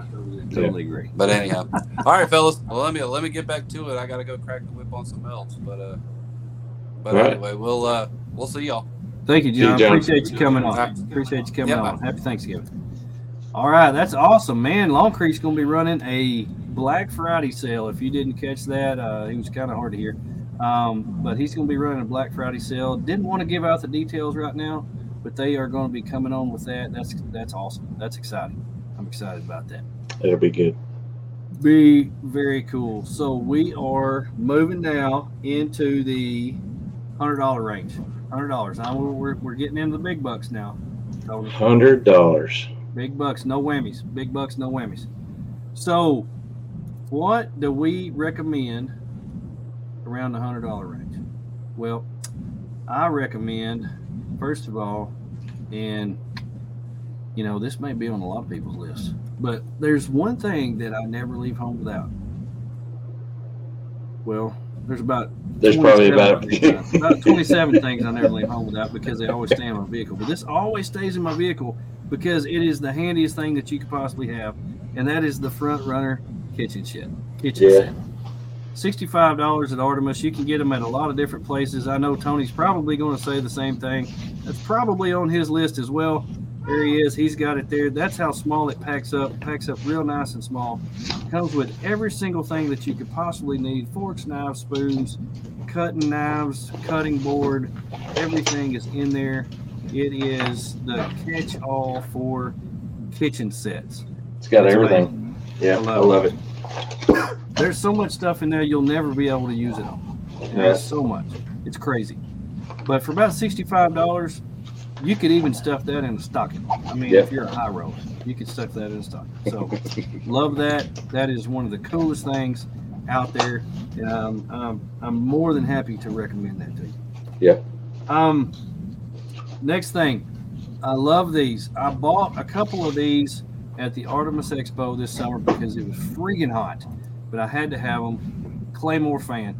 Totally agree. But anyhow, [LAUGHS] all right, fellas. Well, let me let me get back to it. I gotta go crack the whip on some else. But uh, but All right. anyway, we'll uh, we'll see y'all. Thank you, John. See you, John. Appreciate you coming on. Alright. Appreciate you coming Yep. on. Happy Thanksgiving. All right, that's awesome, man. Long Creek's going to be running a Black Friday sale. If you didn't catch that, uh, it was kind of hard to hear. Um, but he's going to be running a Black Friday sale. Didn't want to give out the details right now, but they are going to be coming on with that. That's that's awesome. That's exciting. Excited about that. That'll be good. Be very cool. So we are moving now into the hundred dollar range. Hundred dollars. We're, we're, we're getting into the big bucks now. Hundred dollars. Big bucks, no whammies. Big bucks, no whammies. So, what do we recommend around the hundred dollar range? Well, I recommend first of all, and you know this may be on a lot of people's list, but there's one thing that I never leave home without. Well, there's about There's probably 27 about uh, [LAUGHS] about 27 things I never leave home without because they always stay in my vehicle. But this always stays in my vehicle because it is the handiest thing that you could possibly have, and that is the front runner kitchen shed. Kitchen Yeah. set. Sixty-five dollars at Artemis. You can get them at a lot of different places. I know Tony's probably going to say the same thing. That's probably on his list as well. There he is. He's got it there. That's how small it packs up. Packs up real nice and small. Comes with every single thing that you could possibly need: forks, knives, spoons, cutting knives, cutting board. Everything is in there. It is the catch-all for kitchen sets. It's got It's everything. Yeah, I love it. There's so much stuff in there you'll never be able to use it on. There's so much. It's crazy. But for about sixty-five dollars, you could even stuff that in a stocking. I mean, Yeah. if you're a high roller, you could stuff that in a stocking. So, [LAUGHS] love that. That is one of the coolest things out there. Um, um, I'm more than happy to recommend that to you. Yeah. Um, next thing, I love these. I bought a couple of these at the Artemis Expo this summer because it was freaking hot, but I had to have them. Claymore fan.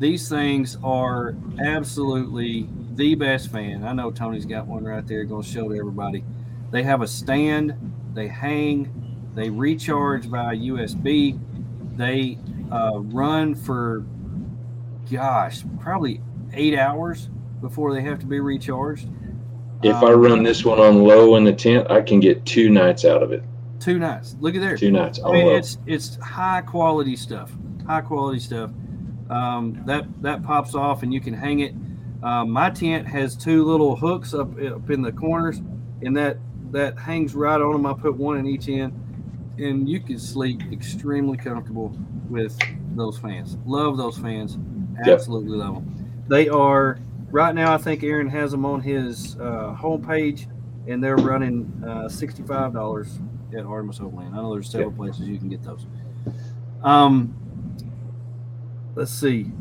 These things are absolutely the best fan. I know Tony's got one right there going to show to everybody. They have a stand, they hang, they recharge via USB, they uh, run for, gosh, probably eight hours before they have to be recharged. If I Um, run this one on low in the tent, I can get two nights out of it. two nights. Look at there. Two nights I mean, low. it's it's high quality stuff. High quality stuff. Um, that that pops off and you can hang it. Um, my tent has two little hooks up up in the corners, and that that hangs right on them. I put one in each end, and you can sleep extremely comfortable with those fans. Love those fans. Yep. Absolutely love them. They are right now. I think Aaron has them on his uh, homepage, and they're running uh, sixty-five dollars at Artemis Overland. I know there's several places you can get those. Um, let's see.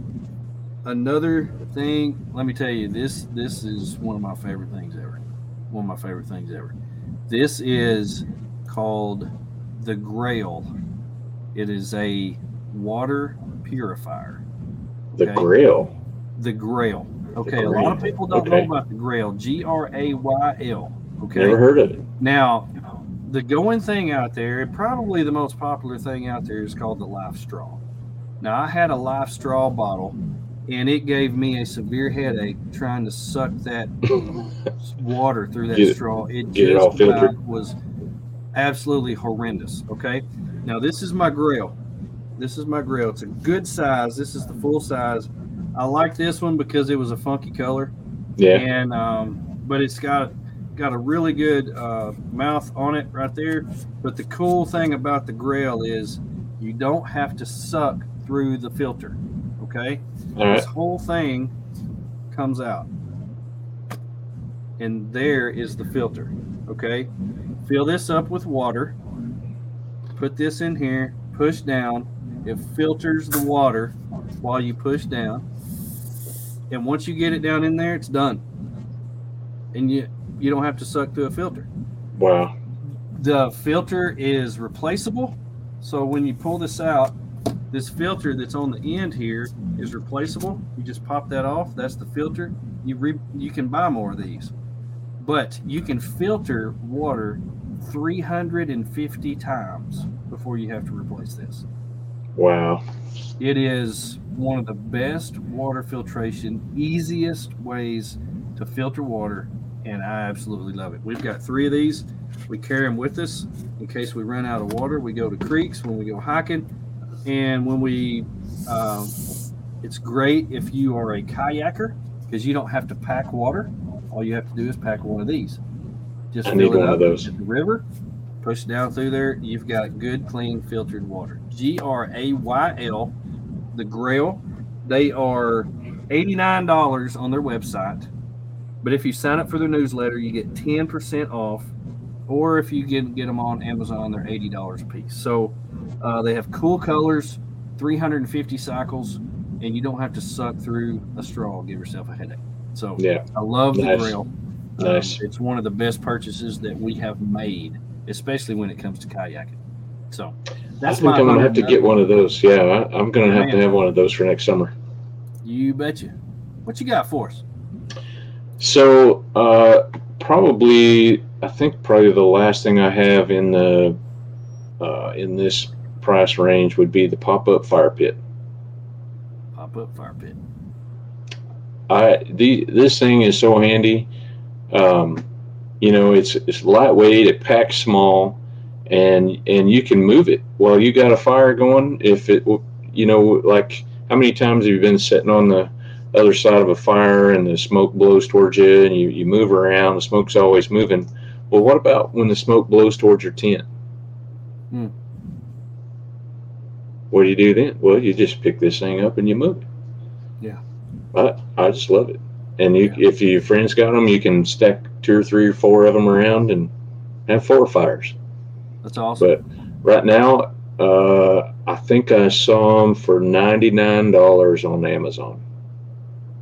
Another thing. Let me tell you, this this is one of my favorite things ever. One of my favorite things ever. This is called the Grayl. It is a water purifier. The Okay. Grayl. The Grayl. Okay, a Grayl. lot of people don't Okay. know about the Grayl. G R A Y L. Okay. Never heard of it. Now, the going thing out there, probably the most popular thing out there is called the Life Straw. Now, I had a Life Straw bottle, and it gave me a severe headache trying to suck that water through that Get straw. It it just about was absolutely horrendous. Okay, now this is my Grayl. This is my Grayl. It's a good size. This is the full size. I like this one because it was a funky color Yeah. and um, but it's got got a really good uh, mouth on it right there. But the cool thing about the Grayl is you don't have to suck through the filter. Okay, All right. this whole thing comes out, and there is the filter. Okay, fill this up with water. Put this in here. Push down. It filters the water while you push down. And once you get it down in there, it's done. And you you don't have to suck through a filter. Wow. The filter is replaceable. So when you pull this out, this filter that's on the end here is replaceable. You just pop that off. That's the filter. You re, you can buy more of these, but you can filter water 350 times before you have to replace this. Wow. It is one of the best water filtration, easiest ways to filter water, and I absolutely love it. We've got three of these. We carry them with us in case we run out of water. We go to creeks when we go hiking, and when we, um, it's great if you are a kayaker because you don't have to pack water. All you have to do is pack one of these. Just I fill need it one up of those. the river, push down through there. You've got good, clean, filtered water. G R A Y L, the Grayl. They are $89 on their website. But if you sign up for their newsletter, you get 10% off. Or if you get, get them on Amazon, they're $80 a piece. So uh, they have cool colors, 350 cycles, and you don't have to suck through a straw, give yourself a headache. So Yeah. I love the Nice. Um, Nice. it's one of the best purchases that we have made, especially when it comes to kayaking. So I that's think my I'm gonna have to get one of those. Yeah, I, I'm gonna have to have one of those for next summer. You betcha. What you got for us? So uh, probably, I think probably the last thing I have in the uh, in this price range would be the pop up fire pit. Pop up fire pit. I the this thing is so handy. Um, you know, it's it's lightweight. It packs small, and and you can move it while you got a fire going. If it, you know, like how many times have you been sitting on the other side of a fire and the smoke blows towards you, and you you move around. The smoke's always moving. Well, what about when the smoke blows towards your tent? Hmm. What do you do then? Well, you just pick this thing up and you move it. Yeah. I I just love it. And you, if your friends got them, you can stack two or three or four of them around and have four fires. That's awesome. But right now, uh, I think I saw them for ninety nine dollars on Amazon.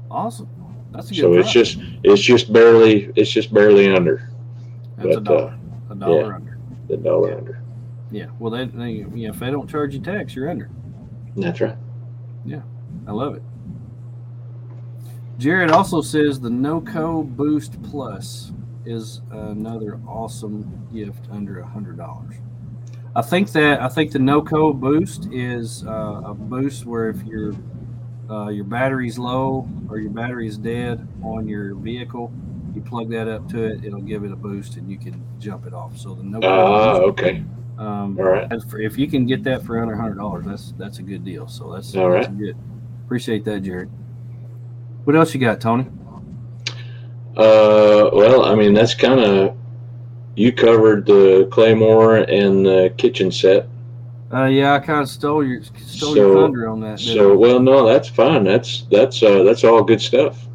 awesome. That's a good So it's just it's just barely it's just barely under That's a but, uh, dollar. a dollar yeah. under. the dollar under. Yeah. Well, they, they yeah, if they don't charge you tax, you're under. That's right. Yeah. I love it. Jared also says the NoCo Boost Plus is another awesome gift under a hundred dollars. I think that I think the NoCo Boost is uh, a boost where if your uh, your battery's low or your battery's dead on your vehicle, you plug that up to it, it'll give it a boost and you can jump it off. So the NoCo Boost, okay. Um, All right. for, if you can get that for under hundred dollars, that's that's a good deal. So that's All that's right. good. Appreciate that, Jared. What else you got, Tony? Uh, well, I mean that's kind of you covered the Claymore and the kitchen set. Uh, yeah, I kind of stole your stole So- your thunder on that. So, I? well, no, that's fine. That's that's uh, that's all good stuff.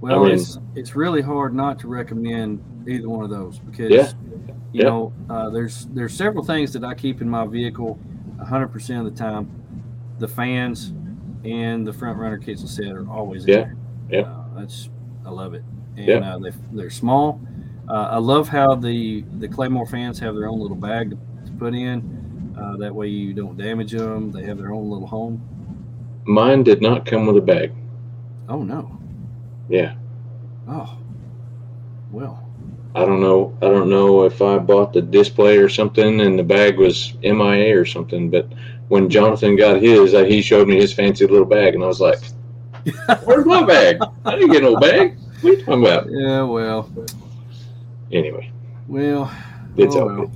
Well, mean- it's it's really hard not to recommend either one of those because Yeah. you Yeah. know uh, there's there's several things that I keep in my vehicle 100 percent of the time. The fans, and the front runner kits and set are always Yeah, in there. yeah. Uh, that's I love it. And Yeah. uh, they, they're small. Uh, I love how the the Claymore fans have their own little bag to, to put in. Uh, that way you don't damage them. They have their own little home. Mine did not come with a bag. Oh no! Yeah. Oh, well. I don't know. I don't know if I bought the display or something and the bag was MIA or something. But when Jonathan got his, uh, he showed me his fancy little bag, and I was like, [LAUGHS] "Where's my bag? I didn't get no bag. What are you talking about?" Yeah. Well. Anyway, Well. it's oh, all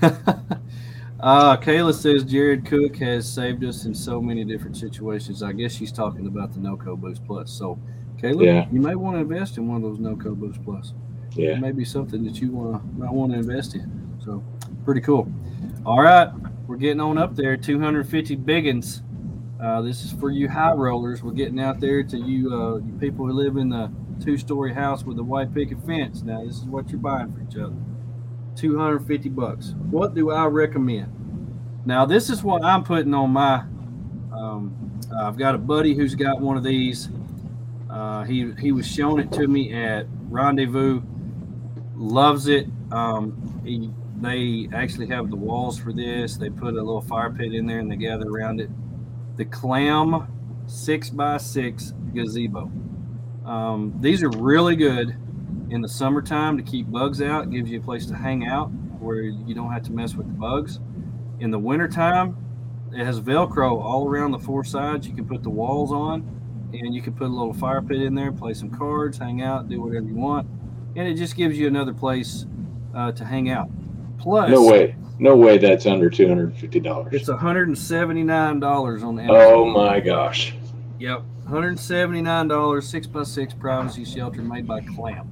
well. [LAUGHS] uh, Kayla says Jared Cook has saved us in so many different situations. I guess she's talking about the NoCo Boost Plus. So, Kayla, Yeah. you may want to invest in one of those NoCo Boost Plus. Yeah. It may be something that you want to might want to invest in. So, pretty cool. All right, we're getting on up there. 250 biggins. Uh, this is for you high rollers. We're getting out there to you, uh, you people who live in the two-story house with the white picket fence. Now, this is what you're buying for each other. 250 bucks. What do I recommend? Now, this is what I'm putting on my. Um, I've got a buddy who's got one of these. Uh, he he was showing it to me at Rendezvous. Loves it. Um, he, they actually have the walls for this. They put a little fire pit in there and they gather around it. The Clam six by six gazebo. Um, these are really good in the summertime to keep bugs out. It gives you a place to hang out where you don't have to mess with the bugs. In the wintertime, it has Velcro all around the four sides. You can put the walls on and you can put a little fire pit in there, play some cards, hang out, do whatever you want. And it just gives you another place uh, to hang out. Plus, No way. No way that's under two hundred and fifty dollars. it's $179 on Amazon. Oh my gosh. Yep, $179, six by six privacy shelter made by Clam.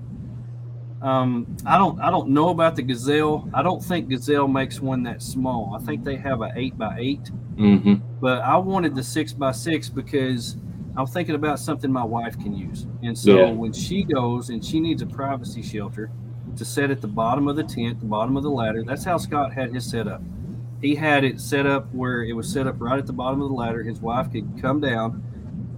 Um, I don't, I don't know about the Gazelle. I don't think Gazelle makes one that small. I think they have a eight by eight, Mm-hmm. but I wanted the six by six because I'm thinking about something my wife can use. And so Yeah. when she goes and she needs a privacy shelter to set at the bottom of the tent, the bottom of the ladder, that's how Scott had his set up. He had it set up where it was set up right at the bottom of the ladder. His wife could come down,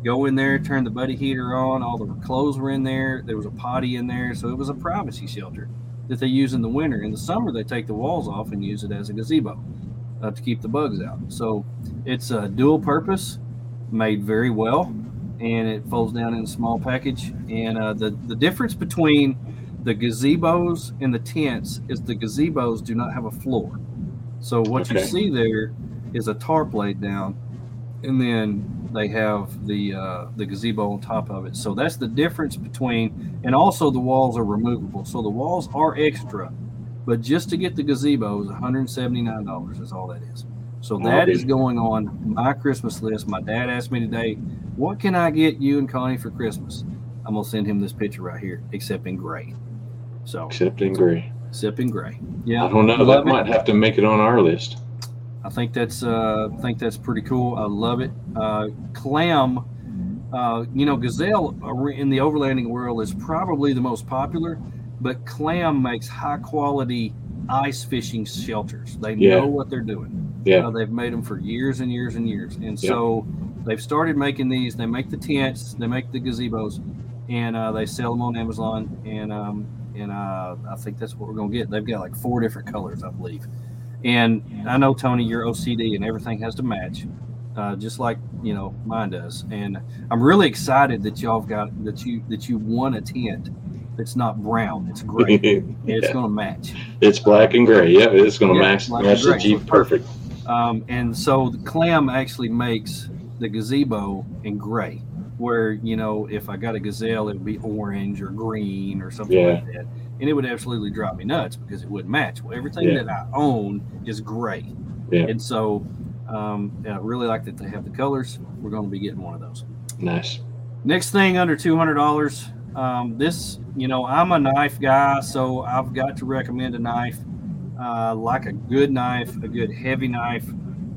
go in there, turn the buddy heater on. All the clothes were in there. There was a potty in there. So it was a privacy shelter that they use in the winter. In the summer, they take the walls off and use it as a gazebo uh, to keep the bugs out. So it's a dual purpose, made very well, and it folds down in a small package. And uh, the, the difference between the gazebos and the tents is the gazebos do not have a floor. So what you see there is a tarp laid down, and then they have the uh, the gazebo on top of it. So that's the difference between, and also the walls are removable. So the walls are extra, but just to get the gazebo is one hundred seventy nine dollars. Is all that is. So that is going on my Christmas list. My dad asked me today, "What can I get you and Connie for Christmas?" I'm gonna send him this picture right here, except in gray. So Except in gray. except in gray. Yeah, I don't know. That might have to make it on our list. I think that's uh, I think that's pretty cool. I love it. Uh, clam, uh, you know, gazelle in the overlanding world is probably the most popular, but clam makes high quality ice fishing shelters. They Yeah. know what they're doing. Yeah. Uh, they've made them for years and years and years, and so they've started making these. They make the tents, they make the gazebos, and uh, they sell them on Amazon. And um, and uh, I think that's what we're gonna get. They've got like four different colors, I believe. And I know Tony, you're OCD, and everything has to match, uh, just like you know mine does. And I'm really excited that y'all have got that you that you won a tent that's not brown, it's gray. [LAUGHS] and It's going to match. It's black and gray. Yeah, it's going to Yeah, match match the. Jeep perfect. Um, and so the clam actually makes the gazebo in gray, where you know if I got a gazelle, it would be orange or green or something Yeah. like that, and it would absolutely drive me nuts because it wouldn't match. Well, everything Yeah. that I own is gray, Yeah. and so um, I really like that they have the colors. We're going to be getting one of those. Nice. Next thing under two hundred dollars. Um, this, you know, I'm a knife guy, so I've got to recommend a knife. Uh, like a good knife, a good heavy knife.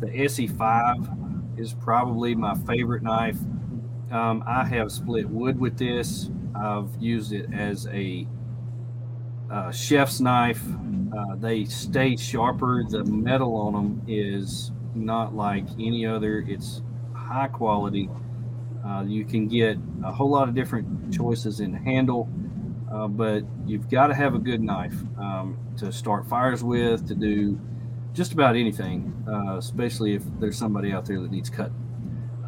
The SE5 is probably my favorite knife. Um, I have split wood with this. I've used it as a uh, chef's knife. Uh, they stay sharper. The metal on them is not like any other. It's high quality. Uh, you can get a whole lot of different choices in the handle, uh, but you've got to have a good knife um, to start fires with, to do just about anything, uh, especially if there's somebody out there that needs cut.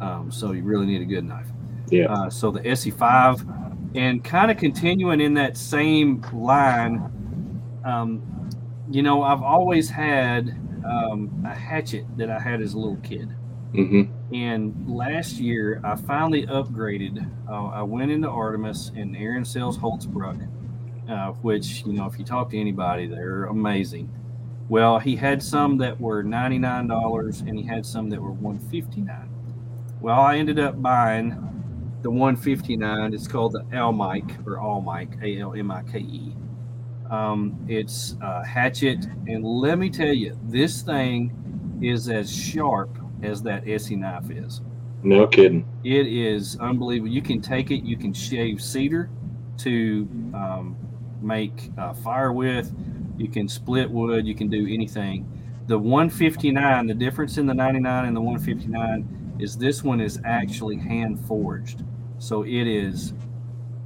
Um, so you really need a good knife. Yeah. Uh, so the SE5, and kind of continuing in that same line, um, you know, I've always had um, a hatchet that I had as a little kid. hmm And last year, I finally upgraded. Uh, I went into Artemis, and Aaron sells Hults Bruk, uh, which, you know, if you talk to anybody, they're amazing. Well, he had some that were $99, and he had some that were 159. Well, I ended up buying the 159. It's called the Almike or Almike, A L M I K E. Um, it's a hatchet, and let me tell you, this thing is as sharp as that ESEE knife is. No kidding. It is unbelievable. You can take it, you can shave cedar to um, make uh, fire with, you can split wood, you can do anything. The 159, the difference in the 99 and the 159 is this one is actually hand forged. So it is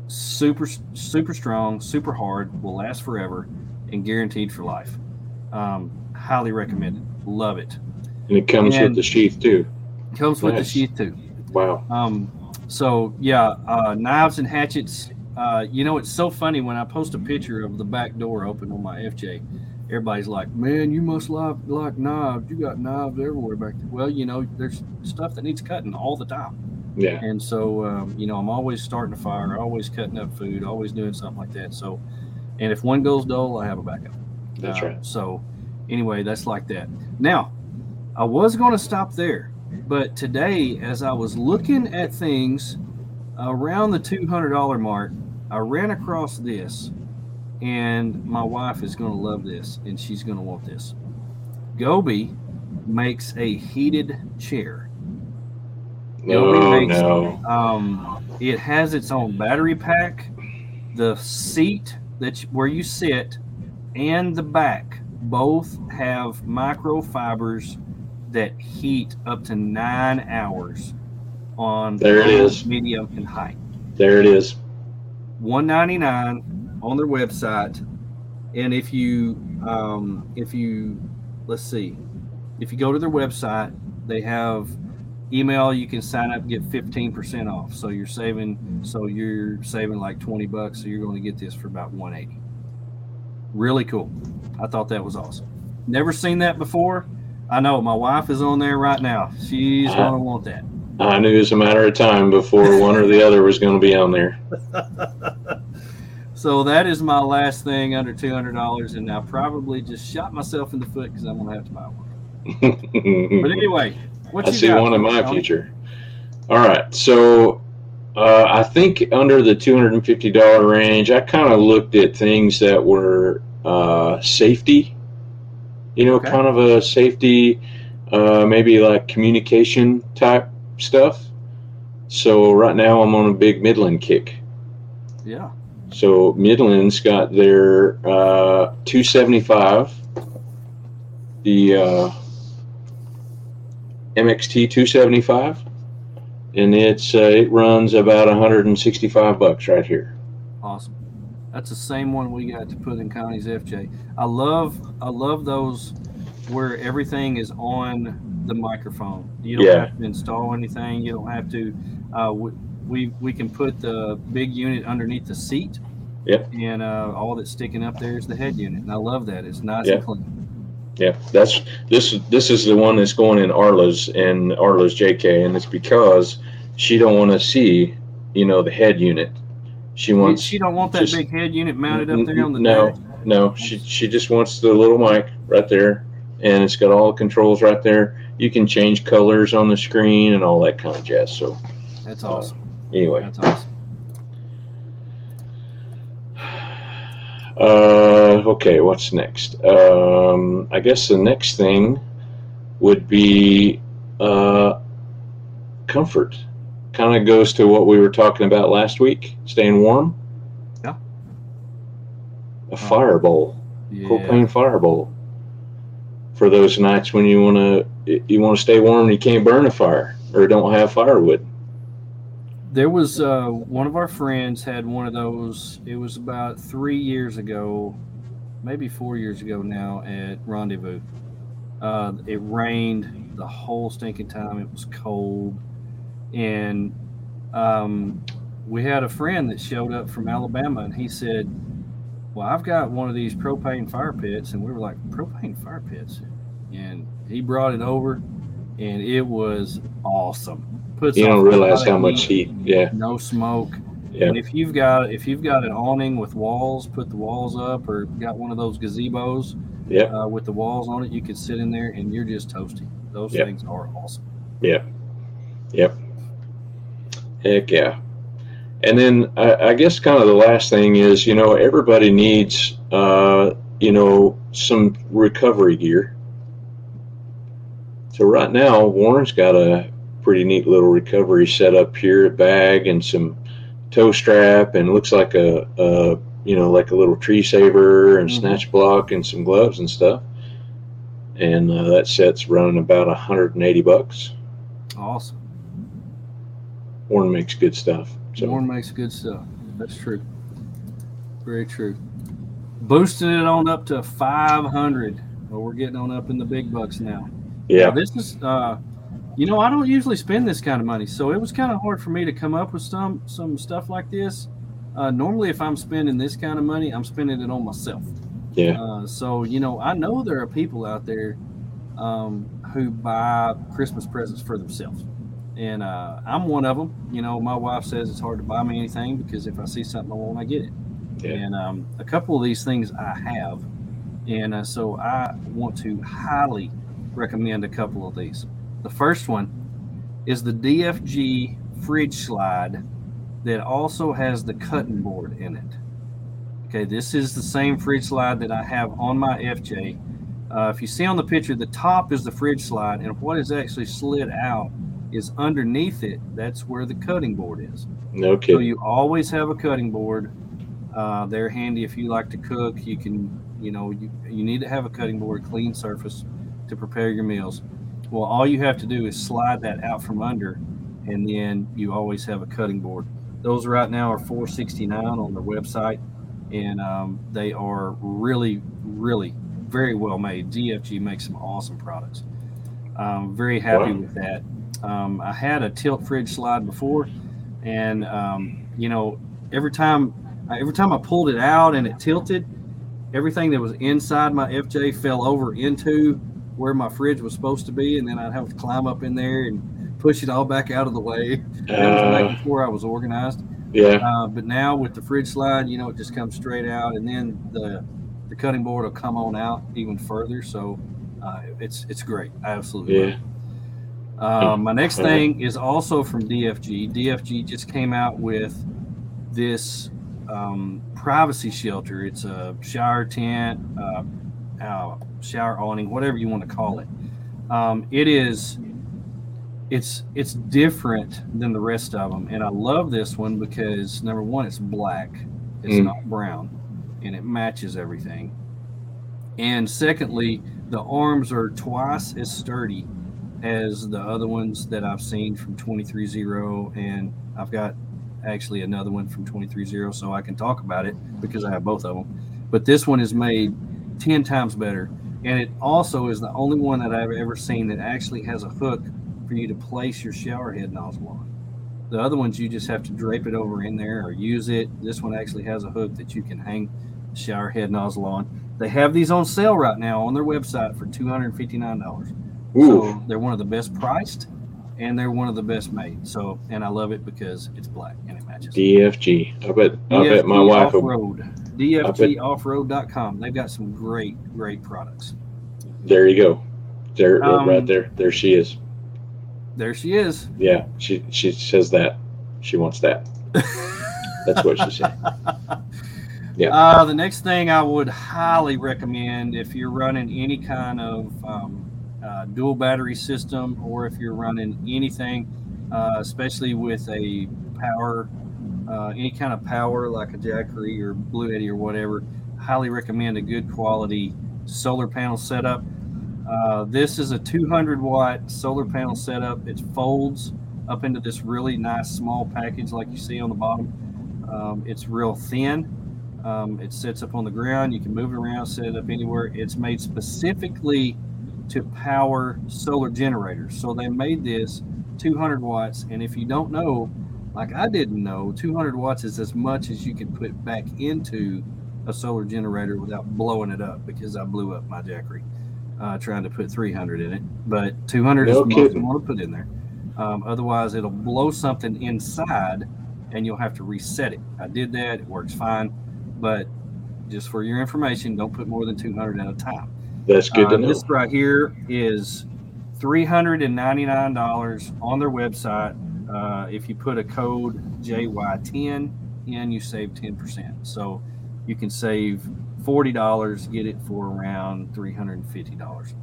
super, super strong, super hard, will last forever, and guaranteed for life. Um, highly recommended. Love it. And it comes And- with the sheath too. Comes with the sheath too. Wow. Um, so yeah, uh, knives and hatchets. Uh, you know, it's so funny when I post a picture of the back door open on my FJ. Everybody's like, "Man, you must like like knives. You got knives everywhere back there." Well, you know, there's stuff that needs cutting all the time, Yeah. and so um, you know, I'm always starting a fire, always cutting up food, always doing something like that. So, and if one goes dull, I have a backup. That's Uh, right. So, anyway, that's like that. Now, I was going to stop there, but today, as I was looking at things around the $200 mark, I ran across this, and my wife is going to love this, and she's going to want this. Gobi makes a heated chair. Gobi No, makes- no. Um, it has its own battery pack. The seat that you- where you sit and the back both have microfibers that heat up to nine hours on There it is medium, and high. There it is. 199 on their website. And if you um, if you let's see if you go to their website they have email you can sign up get 15% off. So you're saving so you're saving like 20 bucks so you're going to get this for about 180 really cool. I thought that was awesome. Never seen that before. I know my wife is on there right now. She's going to want that I knew it was a matter of time before one or the other was going to be on there. [LAUGHS] So that is my last thing under two hundred dollars, and I probably just shot myself in the foot because I'm gonna have to buy one. [LAUGHS] But anyway, what I you see one in my Tony? future. All right, so uh, I think under the two hundred and fifty dollar range, I kind of looked at things that were uh, safety. You know, Okay. kind of a safety, uh, maybe like communication type stuff. So right now, I'm on a big Midland kick. Yeah. So Midland's got their uh, 275, the uh, MXT 275, and it's uh, it runs about 165 bucks right here. Awesome. That's the same one we got to put in Connie's FJ. I love I love those where everything is on the microphone. You don't Yeah. have to install anything. You don't have to. Uh, we, we can put the big unit underneath the seat. Yep. And uh, all that's sticking up there is the head unit, and I love that. It's nice Yeah. and clean. Yeah, that's this. This is the one that's going in Arla's and Arla's JK, and it's because she don't want to see, you know, the head unit. She wants. She don't want that just- big head unit mounted up there on the no, dash. no. She she just wants the little mic right there, and it's got all the controls right there. You can change colors on the screen and all that kind of jazz. So That's awesome. anyway, That's awesome. uh, okay, what's next? Um, I guess the next thing would be uh, comfort. Kind of goes to what we were talking about last week, staying warm. Yeah. A fire bowl. Yeah. propane fire bowl for those nights when you want to you want to stay warm and you can't burn a fire or don't have firewood. there was uh, one of our friends had one of those. It was about three years ago, maybe four years ago now at Rendezvous. Uh, it rained the whole stinking time. It was cold, and um, we had a friend that showed up from Alabama, and he said, "Well, I've got one of these propane fire pits," and we were like, "Propane fire pits," and he brought it over, and it was awesome. Puts You don't realize how much heat. Yeah. no smoke. Yeah. And if you've got if you've got an awning with walls, put the walls up, or got one of those gazebos Yeah. uh, with the walls on it, you could sit in there and you're just toasting. Those Yep. things are awesome. Yep. Yep. Heck yeah. And then I, I guess kind of the last thing is, you know, everybody needs, uh, you know, some recovery gear. So right now, Warn's got a pretty neat little recovery set up here, a bag and some toe strap, and looks like a, a you know, like a little tree saver and Mhm. snatch block and some gloves and stuff. And uh, that set's running about 180 bucks. Awesome. Warren makes good stuff. So Warn makes good stuff. That's true. Very true. Boosting it on up to 500. Well, we're getting on up in the big bucks now. yeah, Now, this is, uh, you know, I don't usually spend this kind of money, so it was kind of hard for me to come up with some some stuff like this. Uh, normally, if I'm spending this kind of money, I'm spending it on myself. yeah, Uh, so you know, I know there are people out there um, who buy Christmas presents for themselves, and uh, I'm one of them. You know, my wife says it's hard to buy me anything because if I see something I want, I get it. Yeah. And um, a couple of these things I have, and uh, so I want to highly recommend a couple of these. The first one is the DFG fridge slide that also has the cutting board in it. Okay, this is the same fridge slide that I have on my FJ. Uh, if you see on the picture, the top is the fridge slide, and what is actually slid out is underneath it. That's where the cutting board is. no So you always have a cutting board. Uh, they're handy if you like to cook. You can, you know, you, you need to have a cutting board, clean surface to prepare your meals. Well, all you have to do is slide that out from under, and then you always have a cutting board. Those right now are 469 on their website, and um, they are really, really very well made. DFG makes some awesome products. I'm very happy Wow. with that. Um, I had a tilt fridge slide before, and um, you know, every time every time I pulled it out and it tilted, everything that was inside my FJ fell over into where my fridge was supposed to be, and then I'd have to climb up in there and push it all back out of the way. That was Uh, back before I was organized. yeah, Uh, but now with the fridge slide, you know, it just comes straight out, and then the the cutting board will come on out even further. So uh, it's it's great. I absolutely love yeah. It. Uh, my next thing is also from DFG. DFG just came out with this um, privacy shelter. It's a shower tent, uh, uh, shower awning, whatever you want to call it. Um, it is it's it's different than the rest of them, and I love this one because number one, it's black, it's Mm. not brown, and it matches everything. And secondly, the arms are twice as sturdy as the other ones that I've seen from 23Zero, and I've got actually another one from 23Zero, so I can talk about it because I have both of them. But this one is made 10 times better, and it also is the only one that I've ever seen that actually has a hook for you to place your shower head nozzle on. The other ones you just have to drape it over in there or use it. This one actually has a hook that you can hang the shower head nozzle on. They have these on sale right now on their website for $259. Ooh, So they're one of the best priced and they're one of the best made. So, and I love it because it's black and it matches. DFG. I bet. I bet my wife. Will, Off-road. DFGoffroad.com. They've got some great, great products. there you go. There, Um, right there. There she is. There she is. Yeah, she she says that. She wants that. That's what she said. [LAUGHS] Yeah. Uh, the next thing I would highly recommend if you're running any kind of um, uh, dual battery system or if you're running anything, uh, especially with a power, uh, any kind of power like a Jackery or Bluetti or whatever, highly recommend a good quality solar panel setup. Uh, this is a 200 watt solar panel setup. It folds up into this really nice small package like you see on the bottom. Um, it's real thin. Um, it sits up on the ground. You can move it around, set it up anywhere. It's made specifically to power solar generators. So they made this 200 watts. And if you don't know, like I didn't know, 200 watts is as much as you can put back into a solar generator without blowing it up because I blew up my Jackery uh, trying to put 300 in it. But 200 No is the most you want to put in there. Um, otherwise, it'll blow something inside and you'll have to reset it. I did that, it works fine. But just for your information, don't put more than 200 at a time. That's good Uh, to know. This right here is three hundred and ninety nine dollars on their website. Uh, if you put a code JY10 in, you save ten percent. So you can save forty dollars, get it for around three hundred and fifty dollars.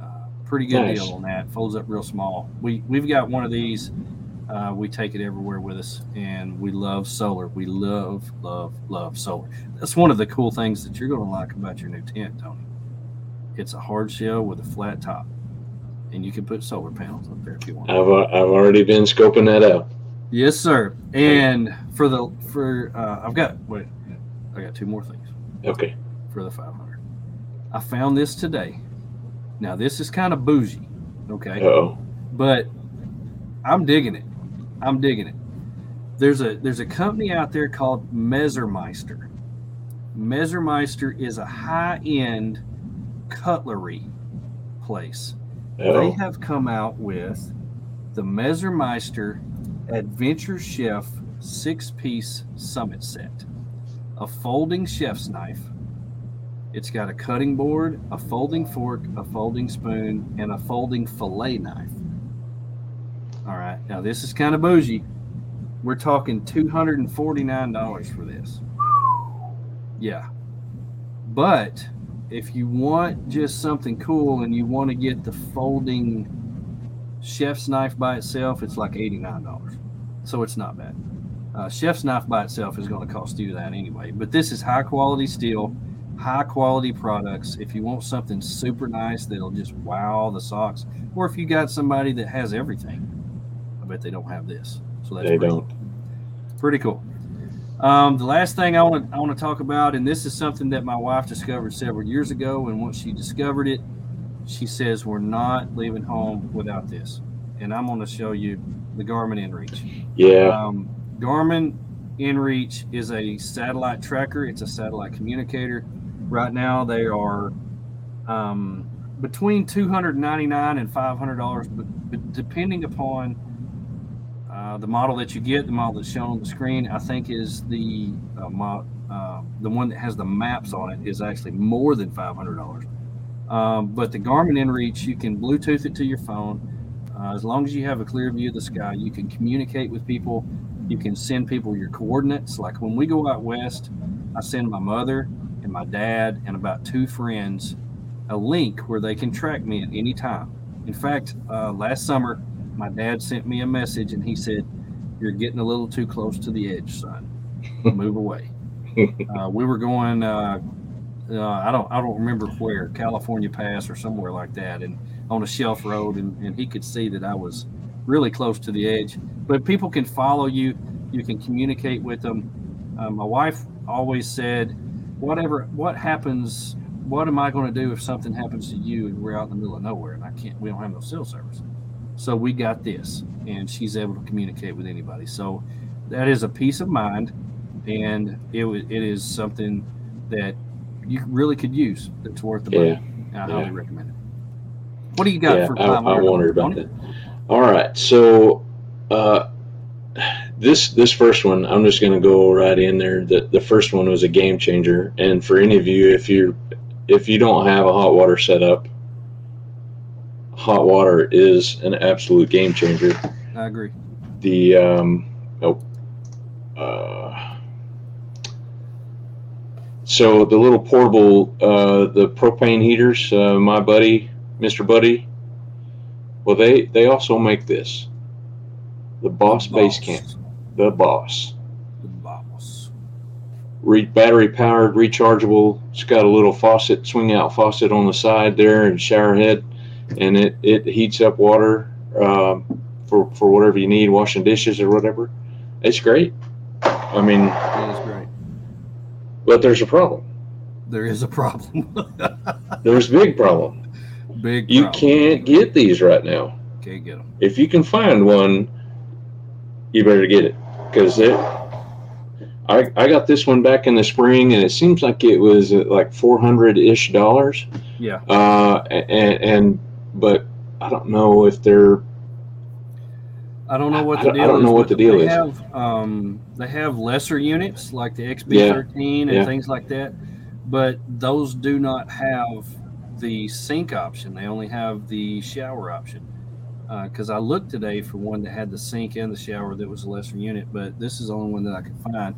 Uh, pretty good Nice. deal on that. Folds up real small. We we've got one of these. Uh, we take it everywhere with us, and we love solar. We love, love, love solar. That's one of the cool things that you're going to like about your new tent, Tony. It's a hard shell with a flat top, and you can put solar panels up there if you want. I've uh, I've already been scoping that out. Yes, sir. And for the for uh, I've got wait, I got two more things Okay. for the 500. I found this today. Now this is kind of bougie, okay, Oh. but I'm digging it. I'm digging it. There's a there's a company out there called Messermeister. Messermeister is a high end cutlery place. They Oh. have come out with the Messermeister Adventure Chef six piece summit set. A folding chef's knife. It's got a cutting board, a folding fork, a folding spoon, and a folding fillet knife. All right, now this is kind of bougie. We're talking $249 for this. Yeah. But if you want just something cool and you want to get the folding chef's knife by itself, it's like $89. So it's not bad. Uh, chef's knife by itself is going to cost you that anyway. But this is high quality steel, high quality products. If you want something super nice that'll just wow the socks, or if you got somebody that has everything, I bet they don't have this. So that's They pretty- don't. pretty cool. Um, the last thing I want to I want to talk about, and this is something that my wife discovered several years ago, and once she discovered it, she says we're not leaving home without this, and I'm going to show you the Garmin InReach. Yeah. Um, Garmin InReach is a satellite tracker. It's a satellite communicator. Right now, they are um, between two hundred ninety nine and five hundred dollars, but, but depending upon uh, the model that you get, the model that's shown on the screen, I think is the uh, mo- uh, the one that has the maps on it is actually more than five hundred dollars. Um, but the Garmin InReach, you can Bluetooth it to your phone. Uh, as long as you have a clear view of the sky, you can communicate with people. You can send people your coordinates. Like when we go out west, I send my mother and my dad and about two friends a link where they can track me at any time. In fact, uh, last summer, my dad sent me a message and he said, "You're getting a little too close to the edge, son. Move away." [LAUGHS] uh, we were going. Uh, uh, I don't. I don't remember where California Pass or somewhere like that, and on a shelf road, and, and he could see that I was really close to the edge. But people can follow you. You can communicate with them. Uh, my wife always said, "Whatever, what happens, what am I going to do if something happens to you and we're out in the middle of nowhere and I can't? We don't have no cell service." So we got this, and she's able to communicate with anybody. So that is a peace of mind, and it it is something that you really could use. That's worth the money. I highly Yeah. recommend it. What do you got yeah, for I, I 500? wondered about that. All right, so uh, this this first one, I'm just going to go right in there. The the first one was a game changer, and for any of you, if you if you don't have a hot water setup, hot water is an absolute game changer. I agree. The um, oh, uh, so the little portable uh, the propane heaters, uh, my buddy, Mr. Buddy, well they they also make this. The Boss Base Camp, the Boss. The boss. Re- battery powered, rechargeable. It's got a little faucet, swing out faucet on the side there, and shower head, and it it heats up water um, for for whatever you need, washing dishes or whatever. It's great. I mean, It is great. but there's a problem. There is a problem. [LAUGHS] There's a big problem. Big. You can't get these right now. Can't get them. If you can find one, you better get it because it. I, I got this one back in the spring and it seems like it was uh, like 400 ish dollars. Yeah. Uh, and, and, but I don't know if they're, I don't know what the don't- I don't know what the deal they is. Have, um, they have lesser units like the XB13 and Yeah. things like that, but those do not have the sink option. They only have the shower option. Because I looked today for one that had the sink and the shower that was a lesser unit, but this is the only one that I could find.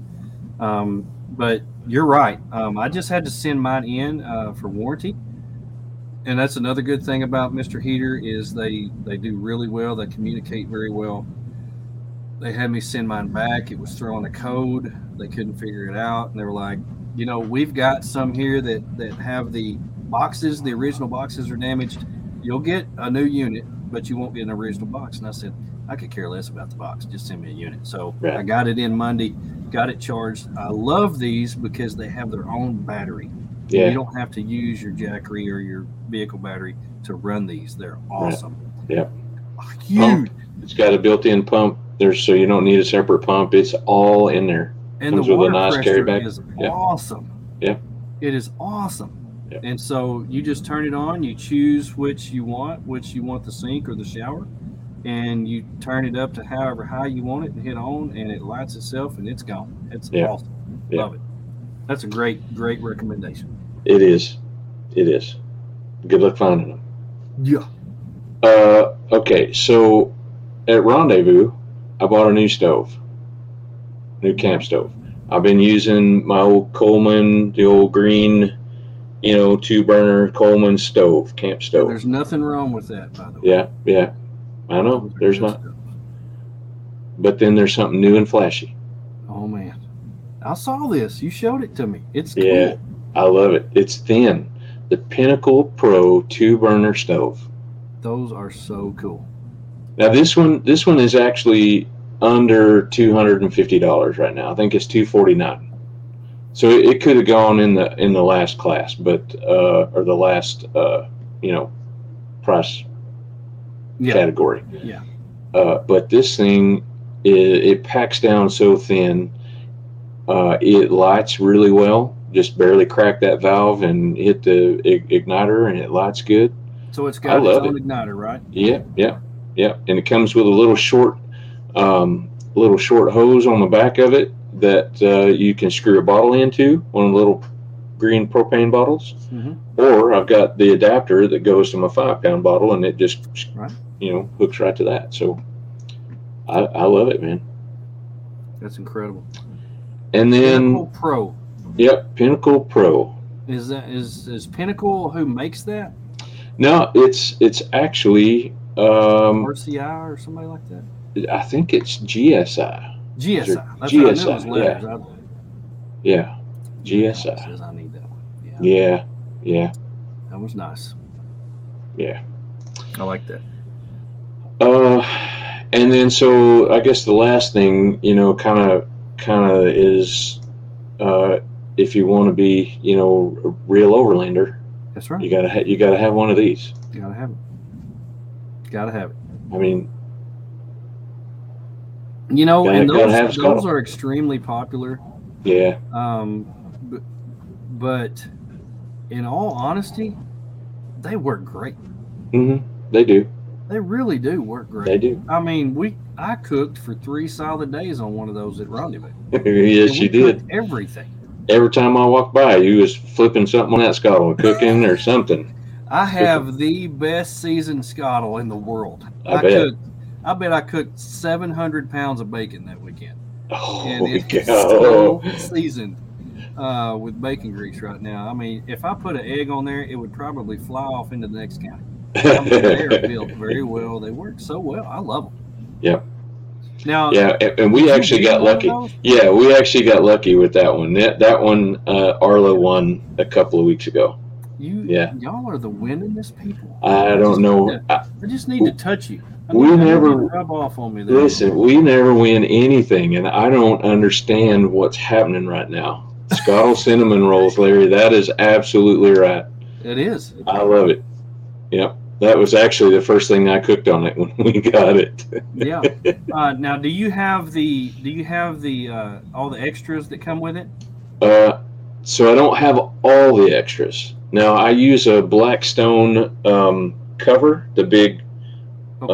Um, but you're right. Um, I just had to send mine in uh, for warranty and that's another good thing about Mr. Heater is they they do really well. They communicate very well. They had me send mine back. It was throwing a code. They couldn't figure it out, and they were like, you know, we've got some here that that have the boxes. The original boxes are damaged. You'll get a new unit, but you won't get an original box. And I said, I could care less about the box. Just send me a unit. So Right. I got it in Monday. Got it charged. I love these because they have their own battery. yeah, You don't have to use your Jackery or your vehicle battery to run these. They're awesome. Yep. Huge. it's got a built-in pump. There's so you don't need a separate pump. It's all in there. And the Comes a water nice pressure carry bag. is Yeah. awesome. Yeah. It is awesome. Yeah. And so you just turn it on, you choose which you want, which you want the sink or the shower, and you turn it up to however high you want it and hit on, and it lights itself and it's gone. It's Yeah. awesome. Yeah. Love it. That's a great, great recommendation. It is. It is. Good luck finding them. Yeah. Uh, okay, so at Rendezvous, I bought a new stove, new camp stove. I've been using my old Coleman, the old green, you know, two burner Coleman stove, camp stove. There's nothing wrong with that, by the way. Yeah, yeah, I know. There's not, but then there's something new and flashy. Oh man, I saw this. You showed it to me. It's cool. Yeah. I love it. It's thin. The Pinnacle Pro two burner stove. Those are so cool. Now this one, this one is actually under two hundred and fifty dollars right now. I think it's two forty nine. So it, it could have gone in the in the last class, but uh, or the last uh, you know price Yeah. category. Yeah. Uh, but this thing, it, it packs down so thin. Uh, it lights really well. Just barely crack that valve and hit the igniter, and it lights good. So it's got its own it. igniter, right? Yeah, yeah, yeah. And it comes with a little short, um, little short hose on the back of it that uh, you can screw a bottle into, one of the little green propane bottles. Mhm. Or I've got the adapter that goes to my five pound bottle, and it just, Right. you know, hooks right to that. So I, I love it, man. That's incredible. And then, Pro yep, Pinnacle Pro. is that is is Pinnacle who makes that No, it's it's actually, um, RCI or somebody like that? I think it's GSI. GSI. Sure. That's what I knew it was GSI, letters. I- Yeah, GSI. Says I need that one. Yeah, Yeah, yeah, that was nice. yeah. I like that. Uh, and then so I guess the last thing, you know, kind of, kind of is, uh, if you want to be, you know, a real overlander, That's right. you gotta, ha- you gotta have one of these. You gotta have it. Gotta have it. I mean, You know, Gotta- and those, those are extremely popular. yeah, Um, but, but in all honesty, they work great. Mm-hmm. they do, They really do work great. they do. I mean, we I cooked for three solid days on one of those at Rendezvous. [LAUGHS] yes, you did. Everything. Every time I walked by, you was flipping something on that Skottle, cooking or something. I have the best seasoned Skottle in the world. I bet. cooked. I bet I cooked 700 pounds of bacon that weekend, Oh, and it's [LAUGHS] still seasoned uh, with bacon grease right now. I mean, if I put an egg on there, it would probably fly off into the next county. I mean, they are [LAUGHS] built very well. They work so well. I love them. Yep. Now, Yeah, and, and we actually got lucky. Yeah, we actually got lucky with that one. That that one, uh, Arla won a couple of weeks ago. You, Yeah. y'all are the winningest people. I don't know. to- I, I just need to touch you. I We need- I need never- rub off on me there. Listen, we never win anything, and I don't understand what's happening right now. Skottle [LAUGHS] cinnamon rolls, Larry. That is absolutely right. It is. I love it. Yep, that was actually the first thing I cooked on it when we got it. Yeah. [LAUGHS] Uh, now, do you have the do you have the uh, all the extras that come with it? Uh, so I don't have all the extras. Now I use a Blackstone um, cover, the big. Okay.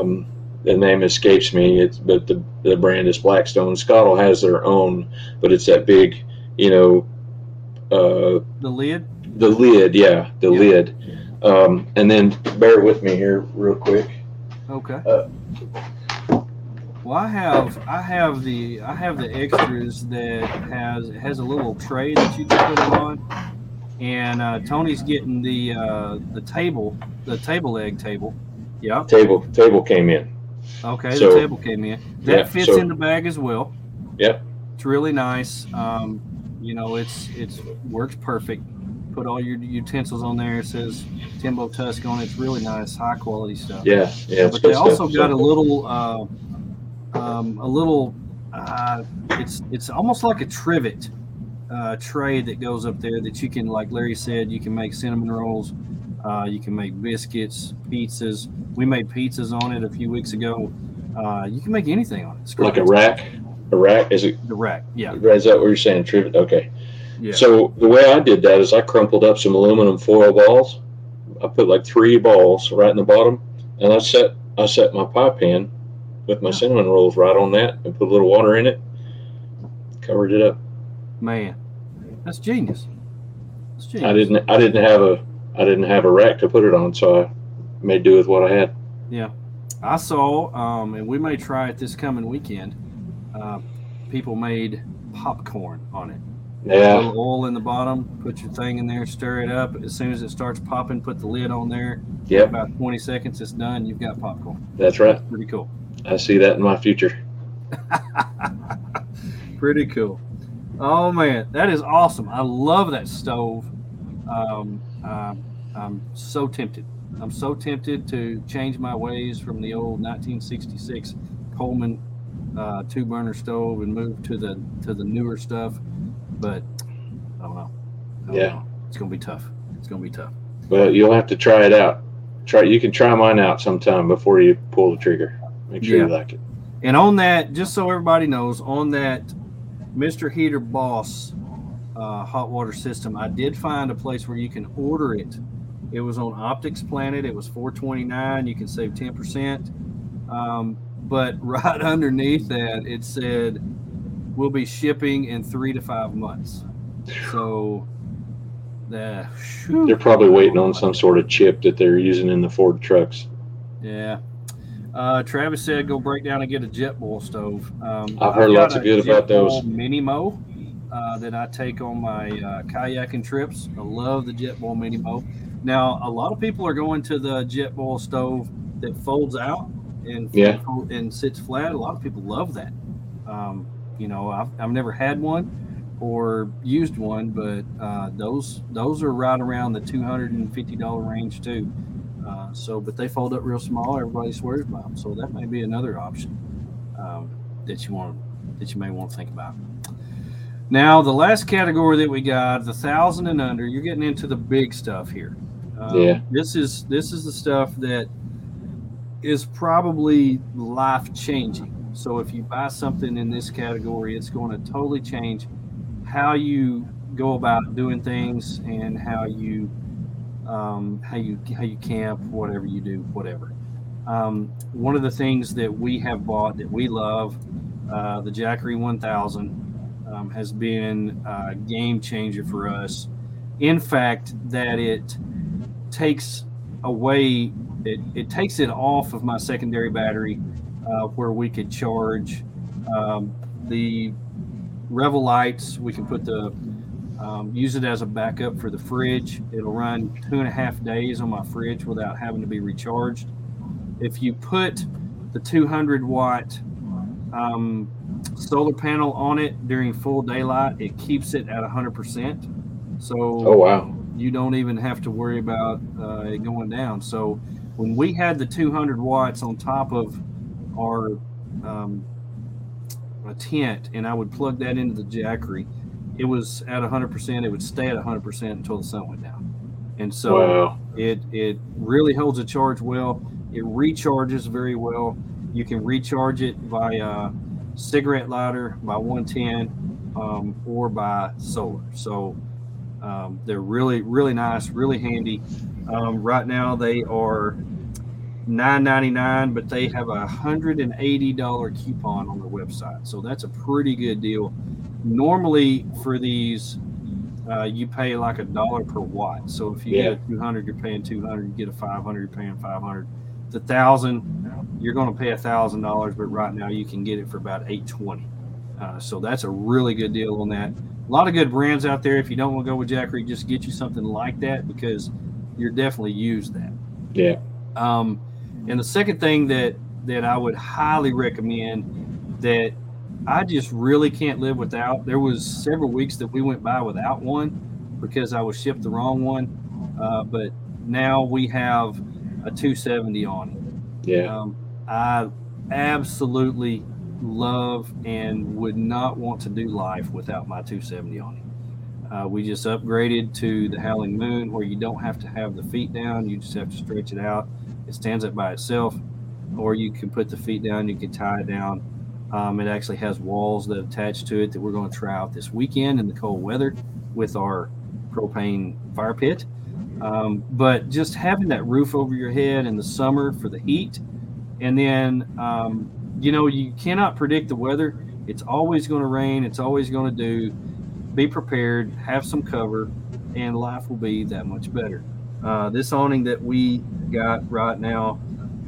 Um, the name escapes me. It's but the the brand is Blackstone. Skottle has their own, but it's that big, you know, uh, the lid. the lid. Yeah, the Yeah. lid. Um, and then bear with me here, real quick. Okay. Uh, well, I have I have the I have the extras that has it has a little tray that you can put it on, and uh, Tony's getting the uh, the table the table leg table. Yeah. Table table came in. Okay. So- the table came in. That Yeah, fits so- in the bag as well. Yep. It's really nice. Um, you know, it's it's works perfect. Put all your utensils on there. It says Tembo Tusk on it. It's really nice, high quality stuff. Yeah, yeah. but they also got a little, uh, um, a little. Uh, it's it's almost like a trivet uh, tray that goes up there that you can, like Larry said, you can make cinnamon rolls. Uh, you can make biscuits, pizzas. We made pizzas on it a few weeks ago. Uh, you can make anything on it. It's like a rack. A rack is it? The rack, yeah, Is that what you're saying? Trivet? Okay. Yeah. So the way I did that is I crumpled up some aluminum foil balls. I put like three balls right in the bottom, and I set I set my pie pan with my cinnamon rolls right on that, and put a little water in it. Covered it up. Man, that's genius. That's genius. I didn't I didn't have a I didn't have a rack to put it on, so I made do with what I had. Yeah, I saw, um, and we may try it this coming weekend. Uh, people made popcorn on it. Yeah, little oil in the bottom. Put your thing in there, stir it up. As soon as it starts popping, put the lid on there. Yeah. About 20 seconds, it's done. You've got popcorn. that's right. Pretty cool. I see that in my future. [LAUGHS] Pretty cool. Oh man, that is awesome. I love that stove. Um, um, I'm so tempted. I'm so tempted to change my ways from the old 1966 Coleman uh, two burner stove and move to the to the newer stuff. But I don't know. I don't Yeah. know. it's gonna be tough. It's gonna be tough. But you'll have to try it out. Try you can try mine out sometime before you pull the trigger. Make sure you like it. And on that, just so everybody knows, on that Mr. Heater Boss uh, hot water system, I did find a place where you can order it. It was on Optics Planet. It was 429. You can save 10%. Um, but [LAUGHS] right underneath that, it said we'll be shipping in three to five months. So the They're probably waiting on some sort of chip that they're using in the Ford trucks. Yeah. Uh, Travis said go break down and get a Jetboil stove. Um, I've heard got lots of good about those. Jetboil Mini Mo uh, that I take on my uh, kayaking trips. I love the Jetboil Mini Mo. Now, a lot of people are going to the Jetboil stove that folds out and Yeah. and sits flat. A lot of people love that. Um, you know, I've, I've never had one or used one, but uh, those those are right around the two hundred and fifty dollar range too. Uh, so, but they fold up real small. Everybody swears by them, so that may be another option um, that you want that you may want to think about. Now, the last category that we got, the thousand and under, you're getting into the big stuff here. Um, Yeah. This is this is the stuff that is probably life changing. So if you buy something in this category, it's going to totally change how you go about doing things and how you um, how you how you camp, whatever you do, whatever. Um, one of the things that we have bought that we love, uh, the Jackery 1000, um, has been a game changer for us. In fact, that it takes away it, it takes it off of my secondary battery uh, where we could charge um, the Revel lights. We can put the um, use it as a backup for the fridge. It'll run two and a half days on my fridge without having to be recharged. If you put the 200 watt um, solar panel on it during full daylight, it keeps it at 100%. So Oh wow. you don't even have to worry about uh, it going down. So when we had the 200 watts on top of our um, a tent, and I would plug that into the Jackery, it was at 100%. It would stay at 100% until the sun went down, and so Wow. it it really holds a charge well. It recharges very well. You can recharge it via cigarette lighter by 110 um, or by solar. So um, they're really really nice, really handy. Um, right now they are 9.99, but they have a hundred and eighty dollar coupon on their website. So that's a pretty good deal. Normally for these, uh, you pay like a dollar per watt. So if you Yeah. get a 200, you're paying 200. You get a 500, you're paying 500. The thousand, you're going to pay a thousand dollars, but right now you can get it for about 820. Uh, so that's a really good deal on that. A lot of good brands out there. If you don't want to go with Jackery, just get you something like that because you're definitely use that. Yeah. Um, and the second thing that that I would highly recommend that I just really can't live without. There was several weeks that we went by without one because I was shipped the wrong one, uh, but now we have a 270 on it. Yeah. Um, I absolutely love and would not want to do life without my 270 on it. Uh, we just upgraded to the Howling Moon where you don't have to have the feet down, you just have to stretch it out. It stands up by itself, or you can put the feet down, you can tie it down. Um, it actually has walls that attach to it that we're going to try out this weekend in the cold weather with our propane fire pit. Um, but just having that roof over your head in the summer for the heat, and then um, you know you cannot predict the weather. It's always going to rain. It's always going to do. Be prepared. Have some cover, and life will be that much better. Uh, this awning that we got right now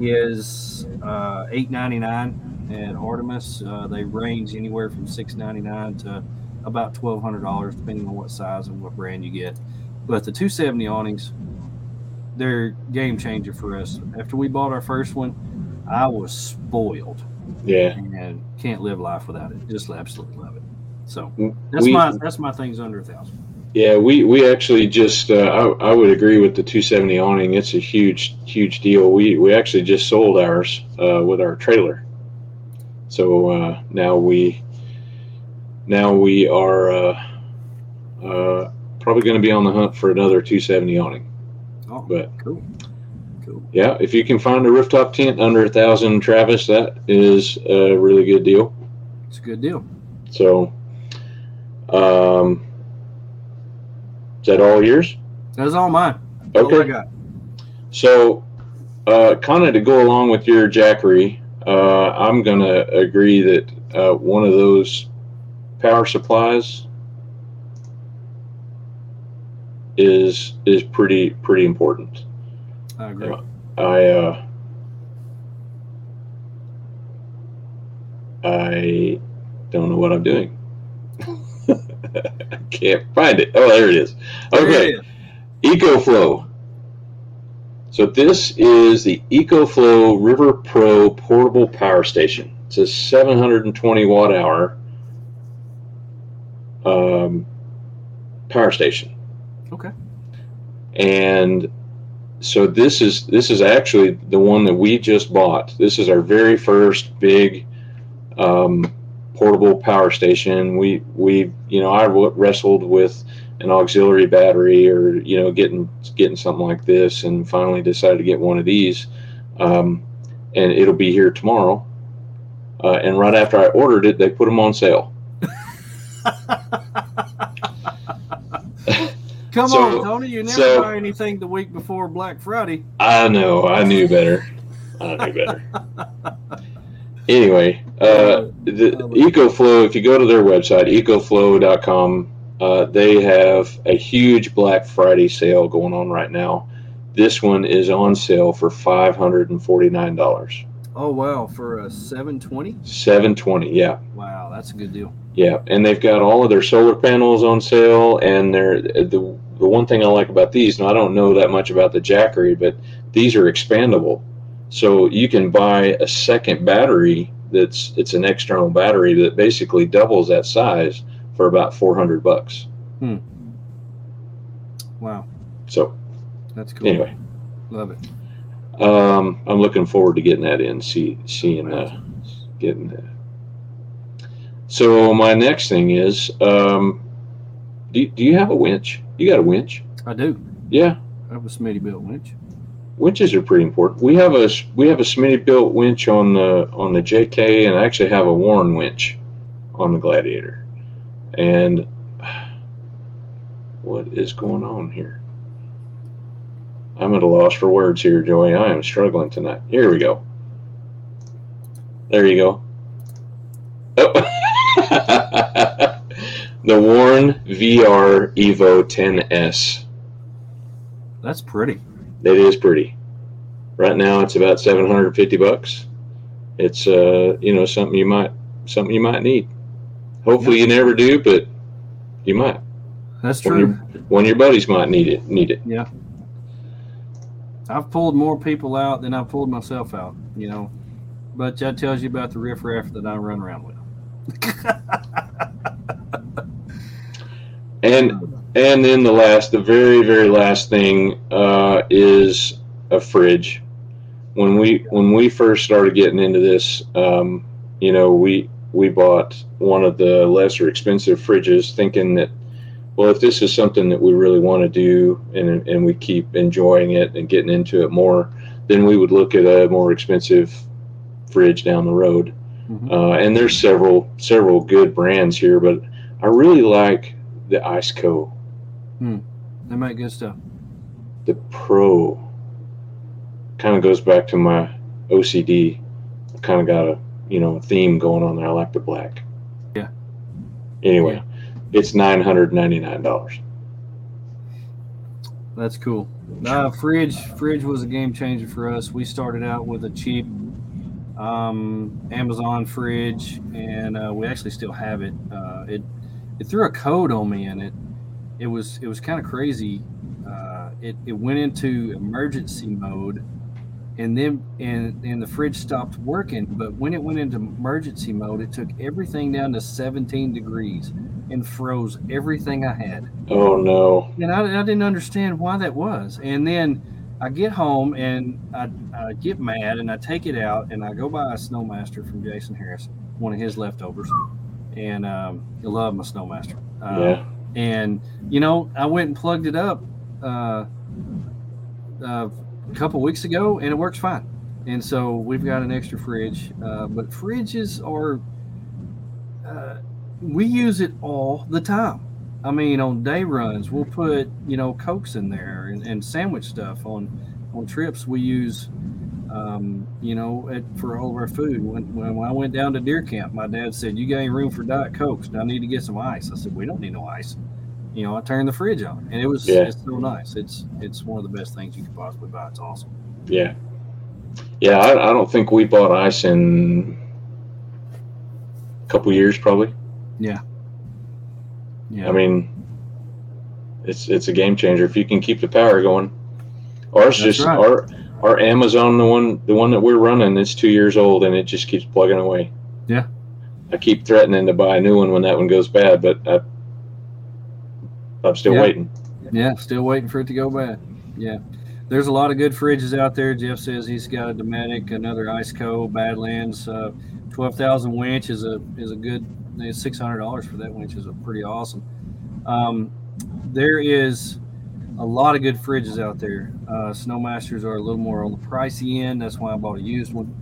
is uh, eight ninety nine at Artemis. Uh, they range anywhere from six ninety nine to about twelve hundred dollars, depending on what size and what brand you get. But the two seventy awnings, they're game changer for us. After we bought our first one, I was spoiled Yeah. and can't live life without it. Just absolutely love it. So that's We- my that's my things under a thousand. Yeah, we, we actually just uh, I, I would agree with the 270 awning. It's a huge huge deal. We we actually just sold ours uh, with our trailer, so uh, now we now we are uh, uh, probably going to be on the hunt for another 270 awning. Oh, But cool, cool. yeah, if you can find a rooftop tent under a thousand, Travis, that is a really good deal. It's a good deal. So, um, that all yours? That's all mine. That's all Okay. got. So, uh, kind of to go along with your Jackery, uh, I'm going to agree that uh, one of those power supplies is is pretty pretty important. I agree. I uh, I don't know what I'm doing. I [LAUGHS] can't find it. Oh, there it is. Okay. EcoFlow. So this is the EcoFlow River Pro portable power station. It's a 720 watt hour um, power station, Okay. and so this is this is actually the one that we just bought. This is our very first big um, portable power station. We we you know I wrestled with an auxiliary battery or you know getting getting something like this and finally decided to get one of these um, and it'll be here tomorrow uh, and right after i ordered it they put them on sale [LAUGHS] Come So- on, Tony. You never so- buy anything the week before Black Friday. i know i knew better i knew better [LAUGHS] anyway uh, the ecoflow if you go to their website ecoflow.com uh, they have a huge black friday sale going on right now this one is on sale for $549 Oh wow, for a 720. 720 yeah Wow, that's a good deal. Yeah, and they've got all of their solar panels on sale, and they're the the one thing I like about these. Now I don't know that much about the Jackery, but these are expandable, so you can buy a second battery. That's it's an external battery that basically doubles that size for about four hundred bucks. Hmm. Wow, So that's cool. anyway, love it. Um, I'm looking forward to getting that in, see, seeing, uh, getting that. So my next thing is, um, do, do you have a winch? You got a winch? I do. Yeah, I have a Smittybilt winch. Winches are pretty important. We have a we have a Smittybilt winch on the on the JK, and I actually have a Warn winch on the Gladiator. And [SIGHS] what is going on here? I'm at a loss for words here, Joey. I am struggling tonight. Here we go. There you go. Oh. [LAUGHS] the Warn VR Evo 10S. That's pretty. It is pretty. Right now, it's about seven hundred fifty bucks. It's uh, you know, something you might something you might need. Hopefully, you never do, but you might. That's One of, your, true. one of your buddies might need it. Need it. Yeah. I've pulled more people out than I've pulled myself out, you know. But that tells you about the riffraff that I run around with. [LAUGHS] And and then the last, the very very last thing uh, is a fridge. When we when we first started getting into this, um, you know, we we bought one of the lesser expensive fridges, thinking that well, if this is something that we really want to do and and we keep enjoying it and getting into it more, then we would look at a more expensive fridge down the road. Mhm. Uh, and there's several several good brands here, but I really like the Iceco, They make good stuff. the Pro. Kind of goes back to my OCD. I kind of got a you know theme going on there. I like the black. Yeah. Anyway, it's nine hundred ninety nine dollars. That's cool. Uh, fridge, fridge was a game changer for us. We started out with a cheap um, Amazon fridge, and uh, we actually still have it. Uh, it it threw a code on me, and it it was it was kind of crazy. Uh, it it went into emergency mode, and then and and the fridge stopped working. But when it went into emergency mode, it took everything down to 17 degrees and froze everything I had. Oh no! And I, I didn't understand why that was. And then I get home and I, I get mad and I take it out and I go buy a SnoMaster from Jason Harris, one of his leftovers. And um, I love my SnoMaster. Uh, Yeah. And, you know, I went and plugged it up uh, uh, a couple weeks ago and it works fine. And so we've got an extra fridge. Uh, but fridges are, uh, we use it all the time. I mean, on day runs, we'll put you know cokes in there and, and sandwich stuff. On on trips, we use um, you know it, for all of our food. When, when I went down to deer camp, my dad said, "You got any room for diet cokes? I need to get some ice?" I said, "We don't need no ice." You know, I turned the fridge on, and it was Yeah. it's so nice. It's it's one of the best things you could possibly buy. It's awesome. Yeah. Yeah, I, I don't think we bought ice in a couple years, probably. Yeah. Yeah. I mean, it's it's a game changer if you can keep the power going. Ours That's just right. our our Amazon the one the one that we're running it's two years old and it just keeps plugging away. Yeah. I keep threatening to buy a new one when that one goes bad, but I, I'm still Yeah. waiting. Yeah, still waiting for it to go bad. Yeah. There's a lot of good fridges out there. Jeff says he's got a Dometic, another Iceco, Badlands. Uh, Twelve thousand winch is a is a good. Six hundred dollars for that winch is a pretty awesome. Um, there is a lot of good fridges out there. Uh, SnoMasters are a little more on the pricey end. That's why I bought a used one.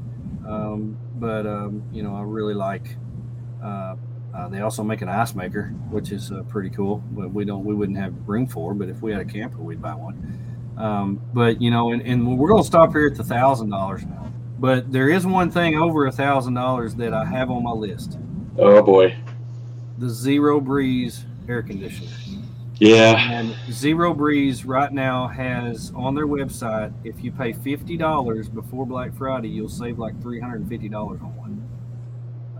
Um, but um, you know, I really like. Uh, uh, they also make an ice maker, which is uh, pretty cool. But we don't, we wouldn't have room for. But if we had a camper, we'd buy one. Um, but you know, and, and we're going to stop here at the thousand dollars. Now. But there is one thing over a thousand dollars that I have on my list: Oh boy. the Zero Breeze air conditioner. Yeah. And Zero Breeze right now has on their website, if you pay fifty dollars before Black Friday, you'll save like three hundred and fifty dollars on one.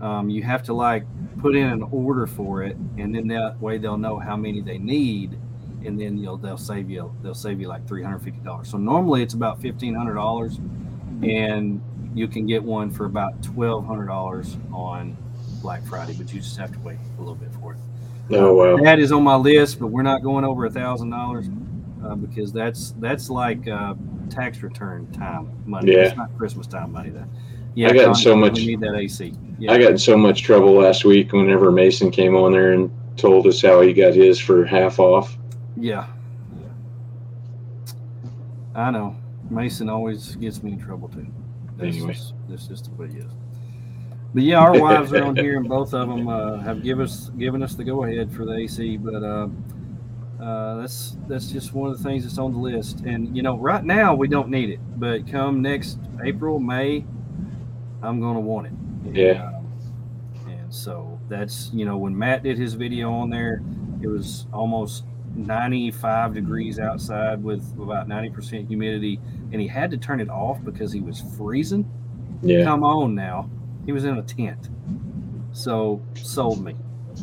Um, you have to like put in an order for it, and then that way they'll know how many they need, and then you'll they'll save you they'll save you like three hundred fifty dollars. So normally it's about fifteen hundred dollars, and you can get one for about twelve hundred dollars on Black Friday, but you just have to wait a little bit for it. Oh wow. That is on my list, but we're not going over a thousand dollars. uh, because that's that's like uh, tax return time money. Yeah. It's not Christmas time money. That yeah, I got so much- need that AC. Yeah. I got in so much trouble last week whenever Mason came on there and told us how he got his for half off. Yeah. I know. Mason always gets me in trouble too. That's Anyway. just, that's just the way it is. But yeah, our wives are on [LAUGHS] here, and both of them uh, have give us given us the go ahead for the AC. But uh, uh, that's that's just one of the things that's on the list. And you know, right now we don't need it, but come next April, May, I'm going to want it. And, Yeah. uh, and so that's you know when Matt did his video on there, it was almost 95 degrees outside with about 90% humidity, and he had to turn it off because he was freezing. Yeah. Come on now, he was in a tent. So sold me,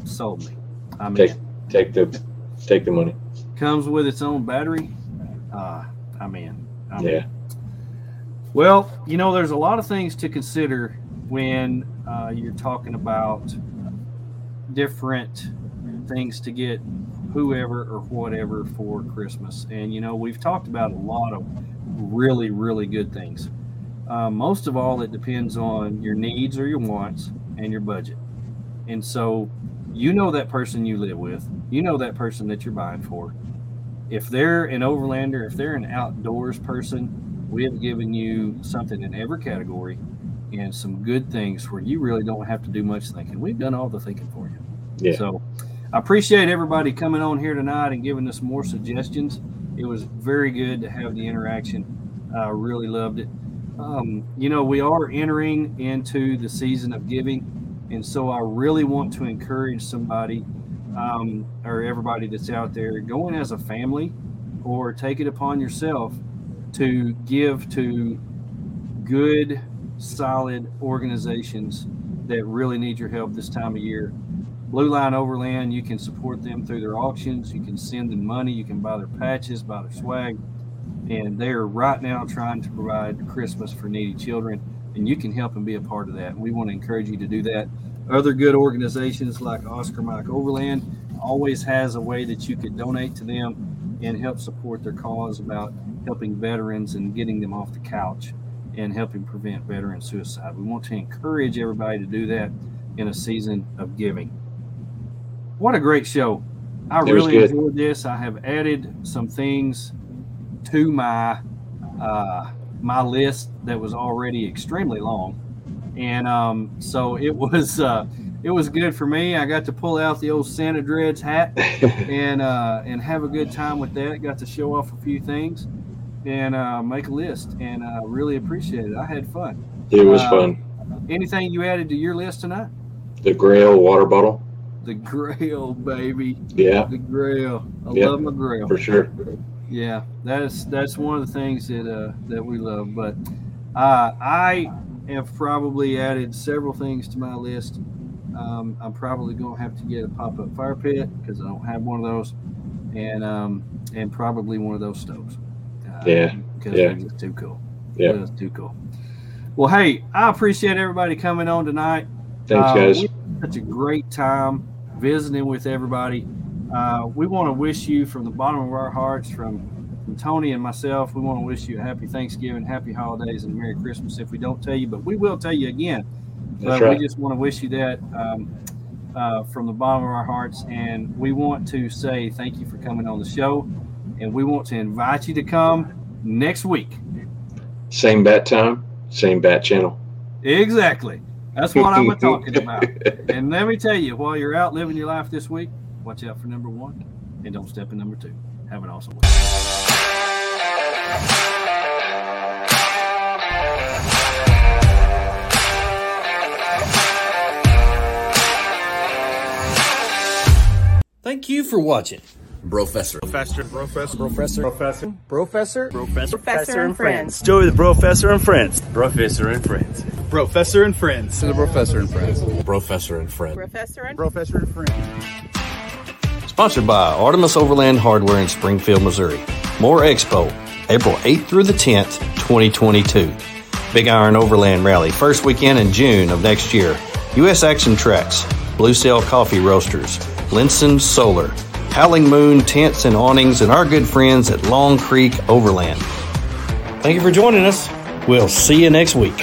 sold me. I mean, Take take the take the money. comes with its own battery. Uh, I'm in. I'm in. Yeah. Well, you know, there's a lot of things to consider when uh, you're talking about different things to get whoever or whatever for Christmas. And, you know, we've talked about a lot of really, really good things. Uh, most of all, it depends on your needs or your wants and your budget. And so, you know that person you live with, you know that person that you're buying for. If they're an overlander, if they're an outdoors person, we have given you something in every category and some good things where you really don't have to do much thinking. We've done all the thinking for you. Yeah. So I appreciate everybody coming on here tonight and giving us more suggestions. It was very good to have the interaction. I really loved it. Um, you know, we are entering into the season of giving, and so I really want to encourage somebody um, or everybody that's out there going as a family or take it upon yourself to give to good, solid organizations that really need your help this time of year. Blue Line Overland, you can support them through their auctions. You can send them money. You can buy their patches, buy their swag. And they are right now trying to provide Christmas for needy children. And you can help and be a part of that. We want to encourage you to do that. Other good organizations like Oscar Mike Overland always has a way that you could donate to them and help support their cause about helping veterans and getting them off the couch and helping prevent veteran suicide. We want to encourage everybody to do that in a season of giving. What a great show. I It really enjoyed this. I have added some things to my uh, my list that was already extremely long, and um, so it was [LAUGHS] uh, it was good for me. I got to pull out the old Santa Dreads hat [LAUGHS] and uh, and have a good time with that. Got to show off a few things and uh, make a list, and I really appreciate it. I had fun. It was Uh, fun. Anything you added to your list tonight? The Grayl water bottle. The [LAUGHS] Grayl, baby. Yeah, The Grayl. I Yeah, love my Grayl. for sure. Yeah, that's that's one of the things that uh, that we love. But uh, I have probably added several things to my list. Um, I'm probably going to have to get a pop-up fire pit because I don't have one of those, and um, and probably one of those stoves. Uh, Yeah, because yeah. they're too cool. Yeah. They're too cool. Well, hey, I appreciate everybody coming on tonight. Thanks, Uh, guys. such a great time visiting with everybody. Uh, we want to wish you from the bottom of our hearts, from, from Tony and myself, we want to wish you a happy Thanksgiving, happy holidays, and Merry Christmas if we don't tell you, but we will tell you again. That's but right. we just want to wish you that um, uh, from the bottom of our hearts. And we want to say thank you for coming on the show. And we want to invite you to come next week. Same bat time, same bat channel. Exactly. That's what I'm [LAUGHS] talking about. And let me tell you, while you're out living your life this week, watch out for number one and don't step in number two. Have an awesome week. Thank you for watching. Brofessor. Brofessor. Brofessor. Brofessor. Brofessor. Brofessor. Brofessor. Brofessor and friends. Joey the Brofessor and Friends. Brofessor and friends. Brofessor and Friends. The Brofessor and friends. Brofessor and Friend. Brofessor and Brofessor and friends. Sponsored by Artemis Overland Hardware in Springfield, Missouri. Moore Expo, April 8th through the 10th, 2022. Big Iron Overland Rally, first weekend in June of next year. U.S. Action Trax, Blue Sail Coffee Roasters, Lensun Solar, Howling Moon Tents and Awnings, and our good friends at Long Creek Overland. Thank you for joining us. We'll see you next week.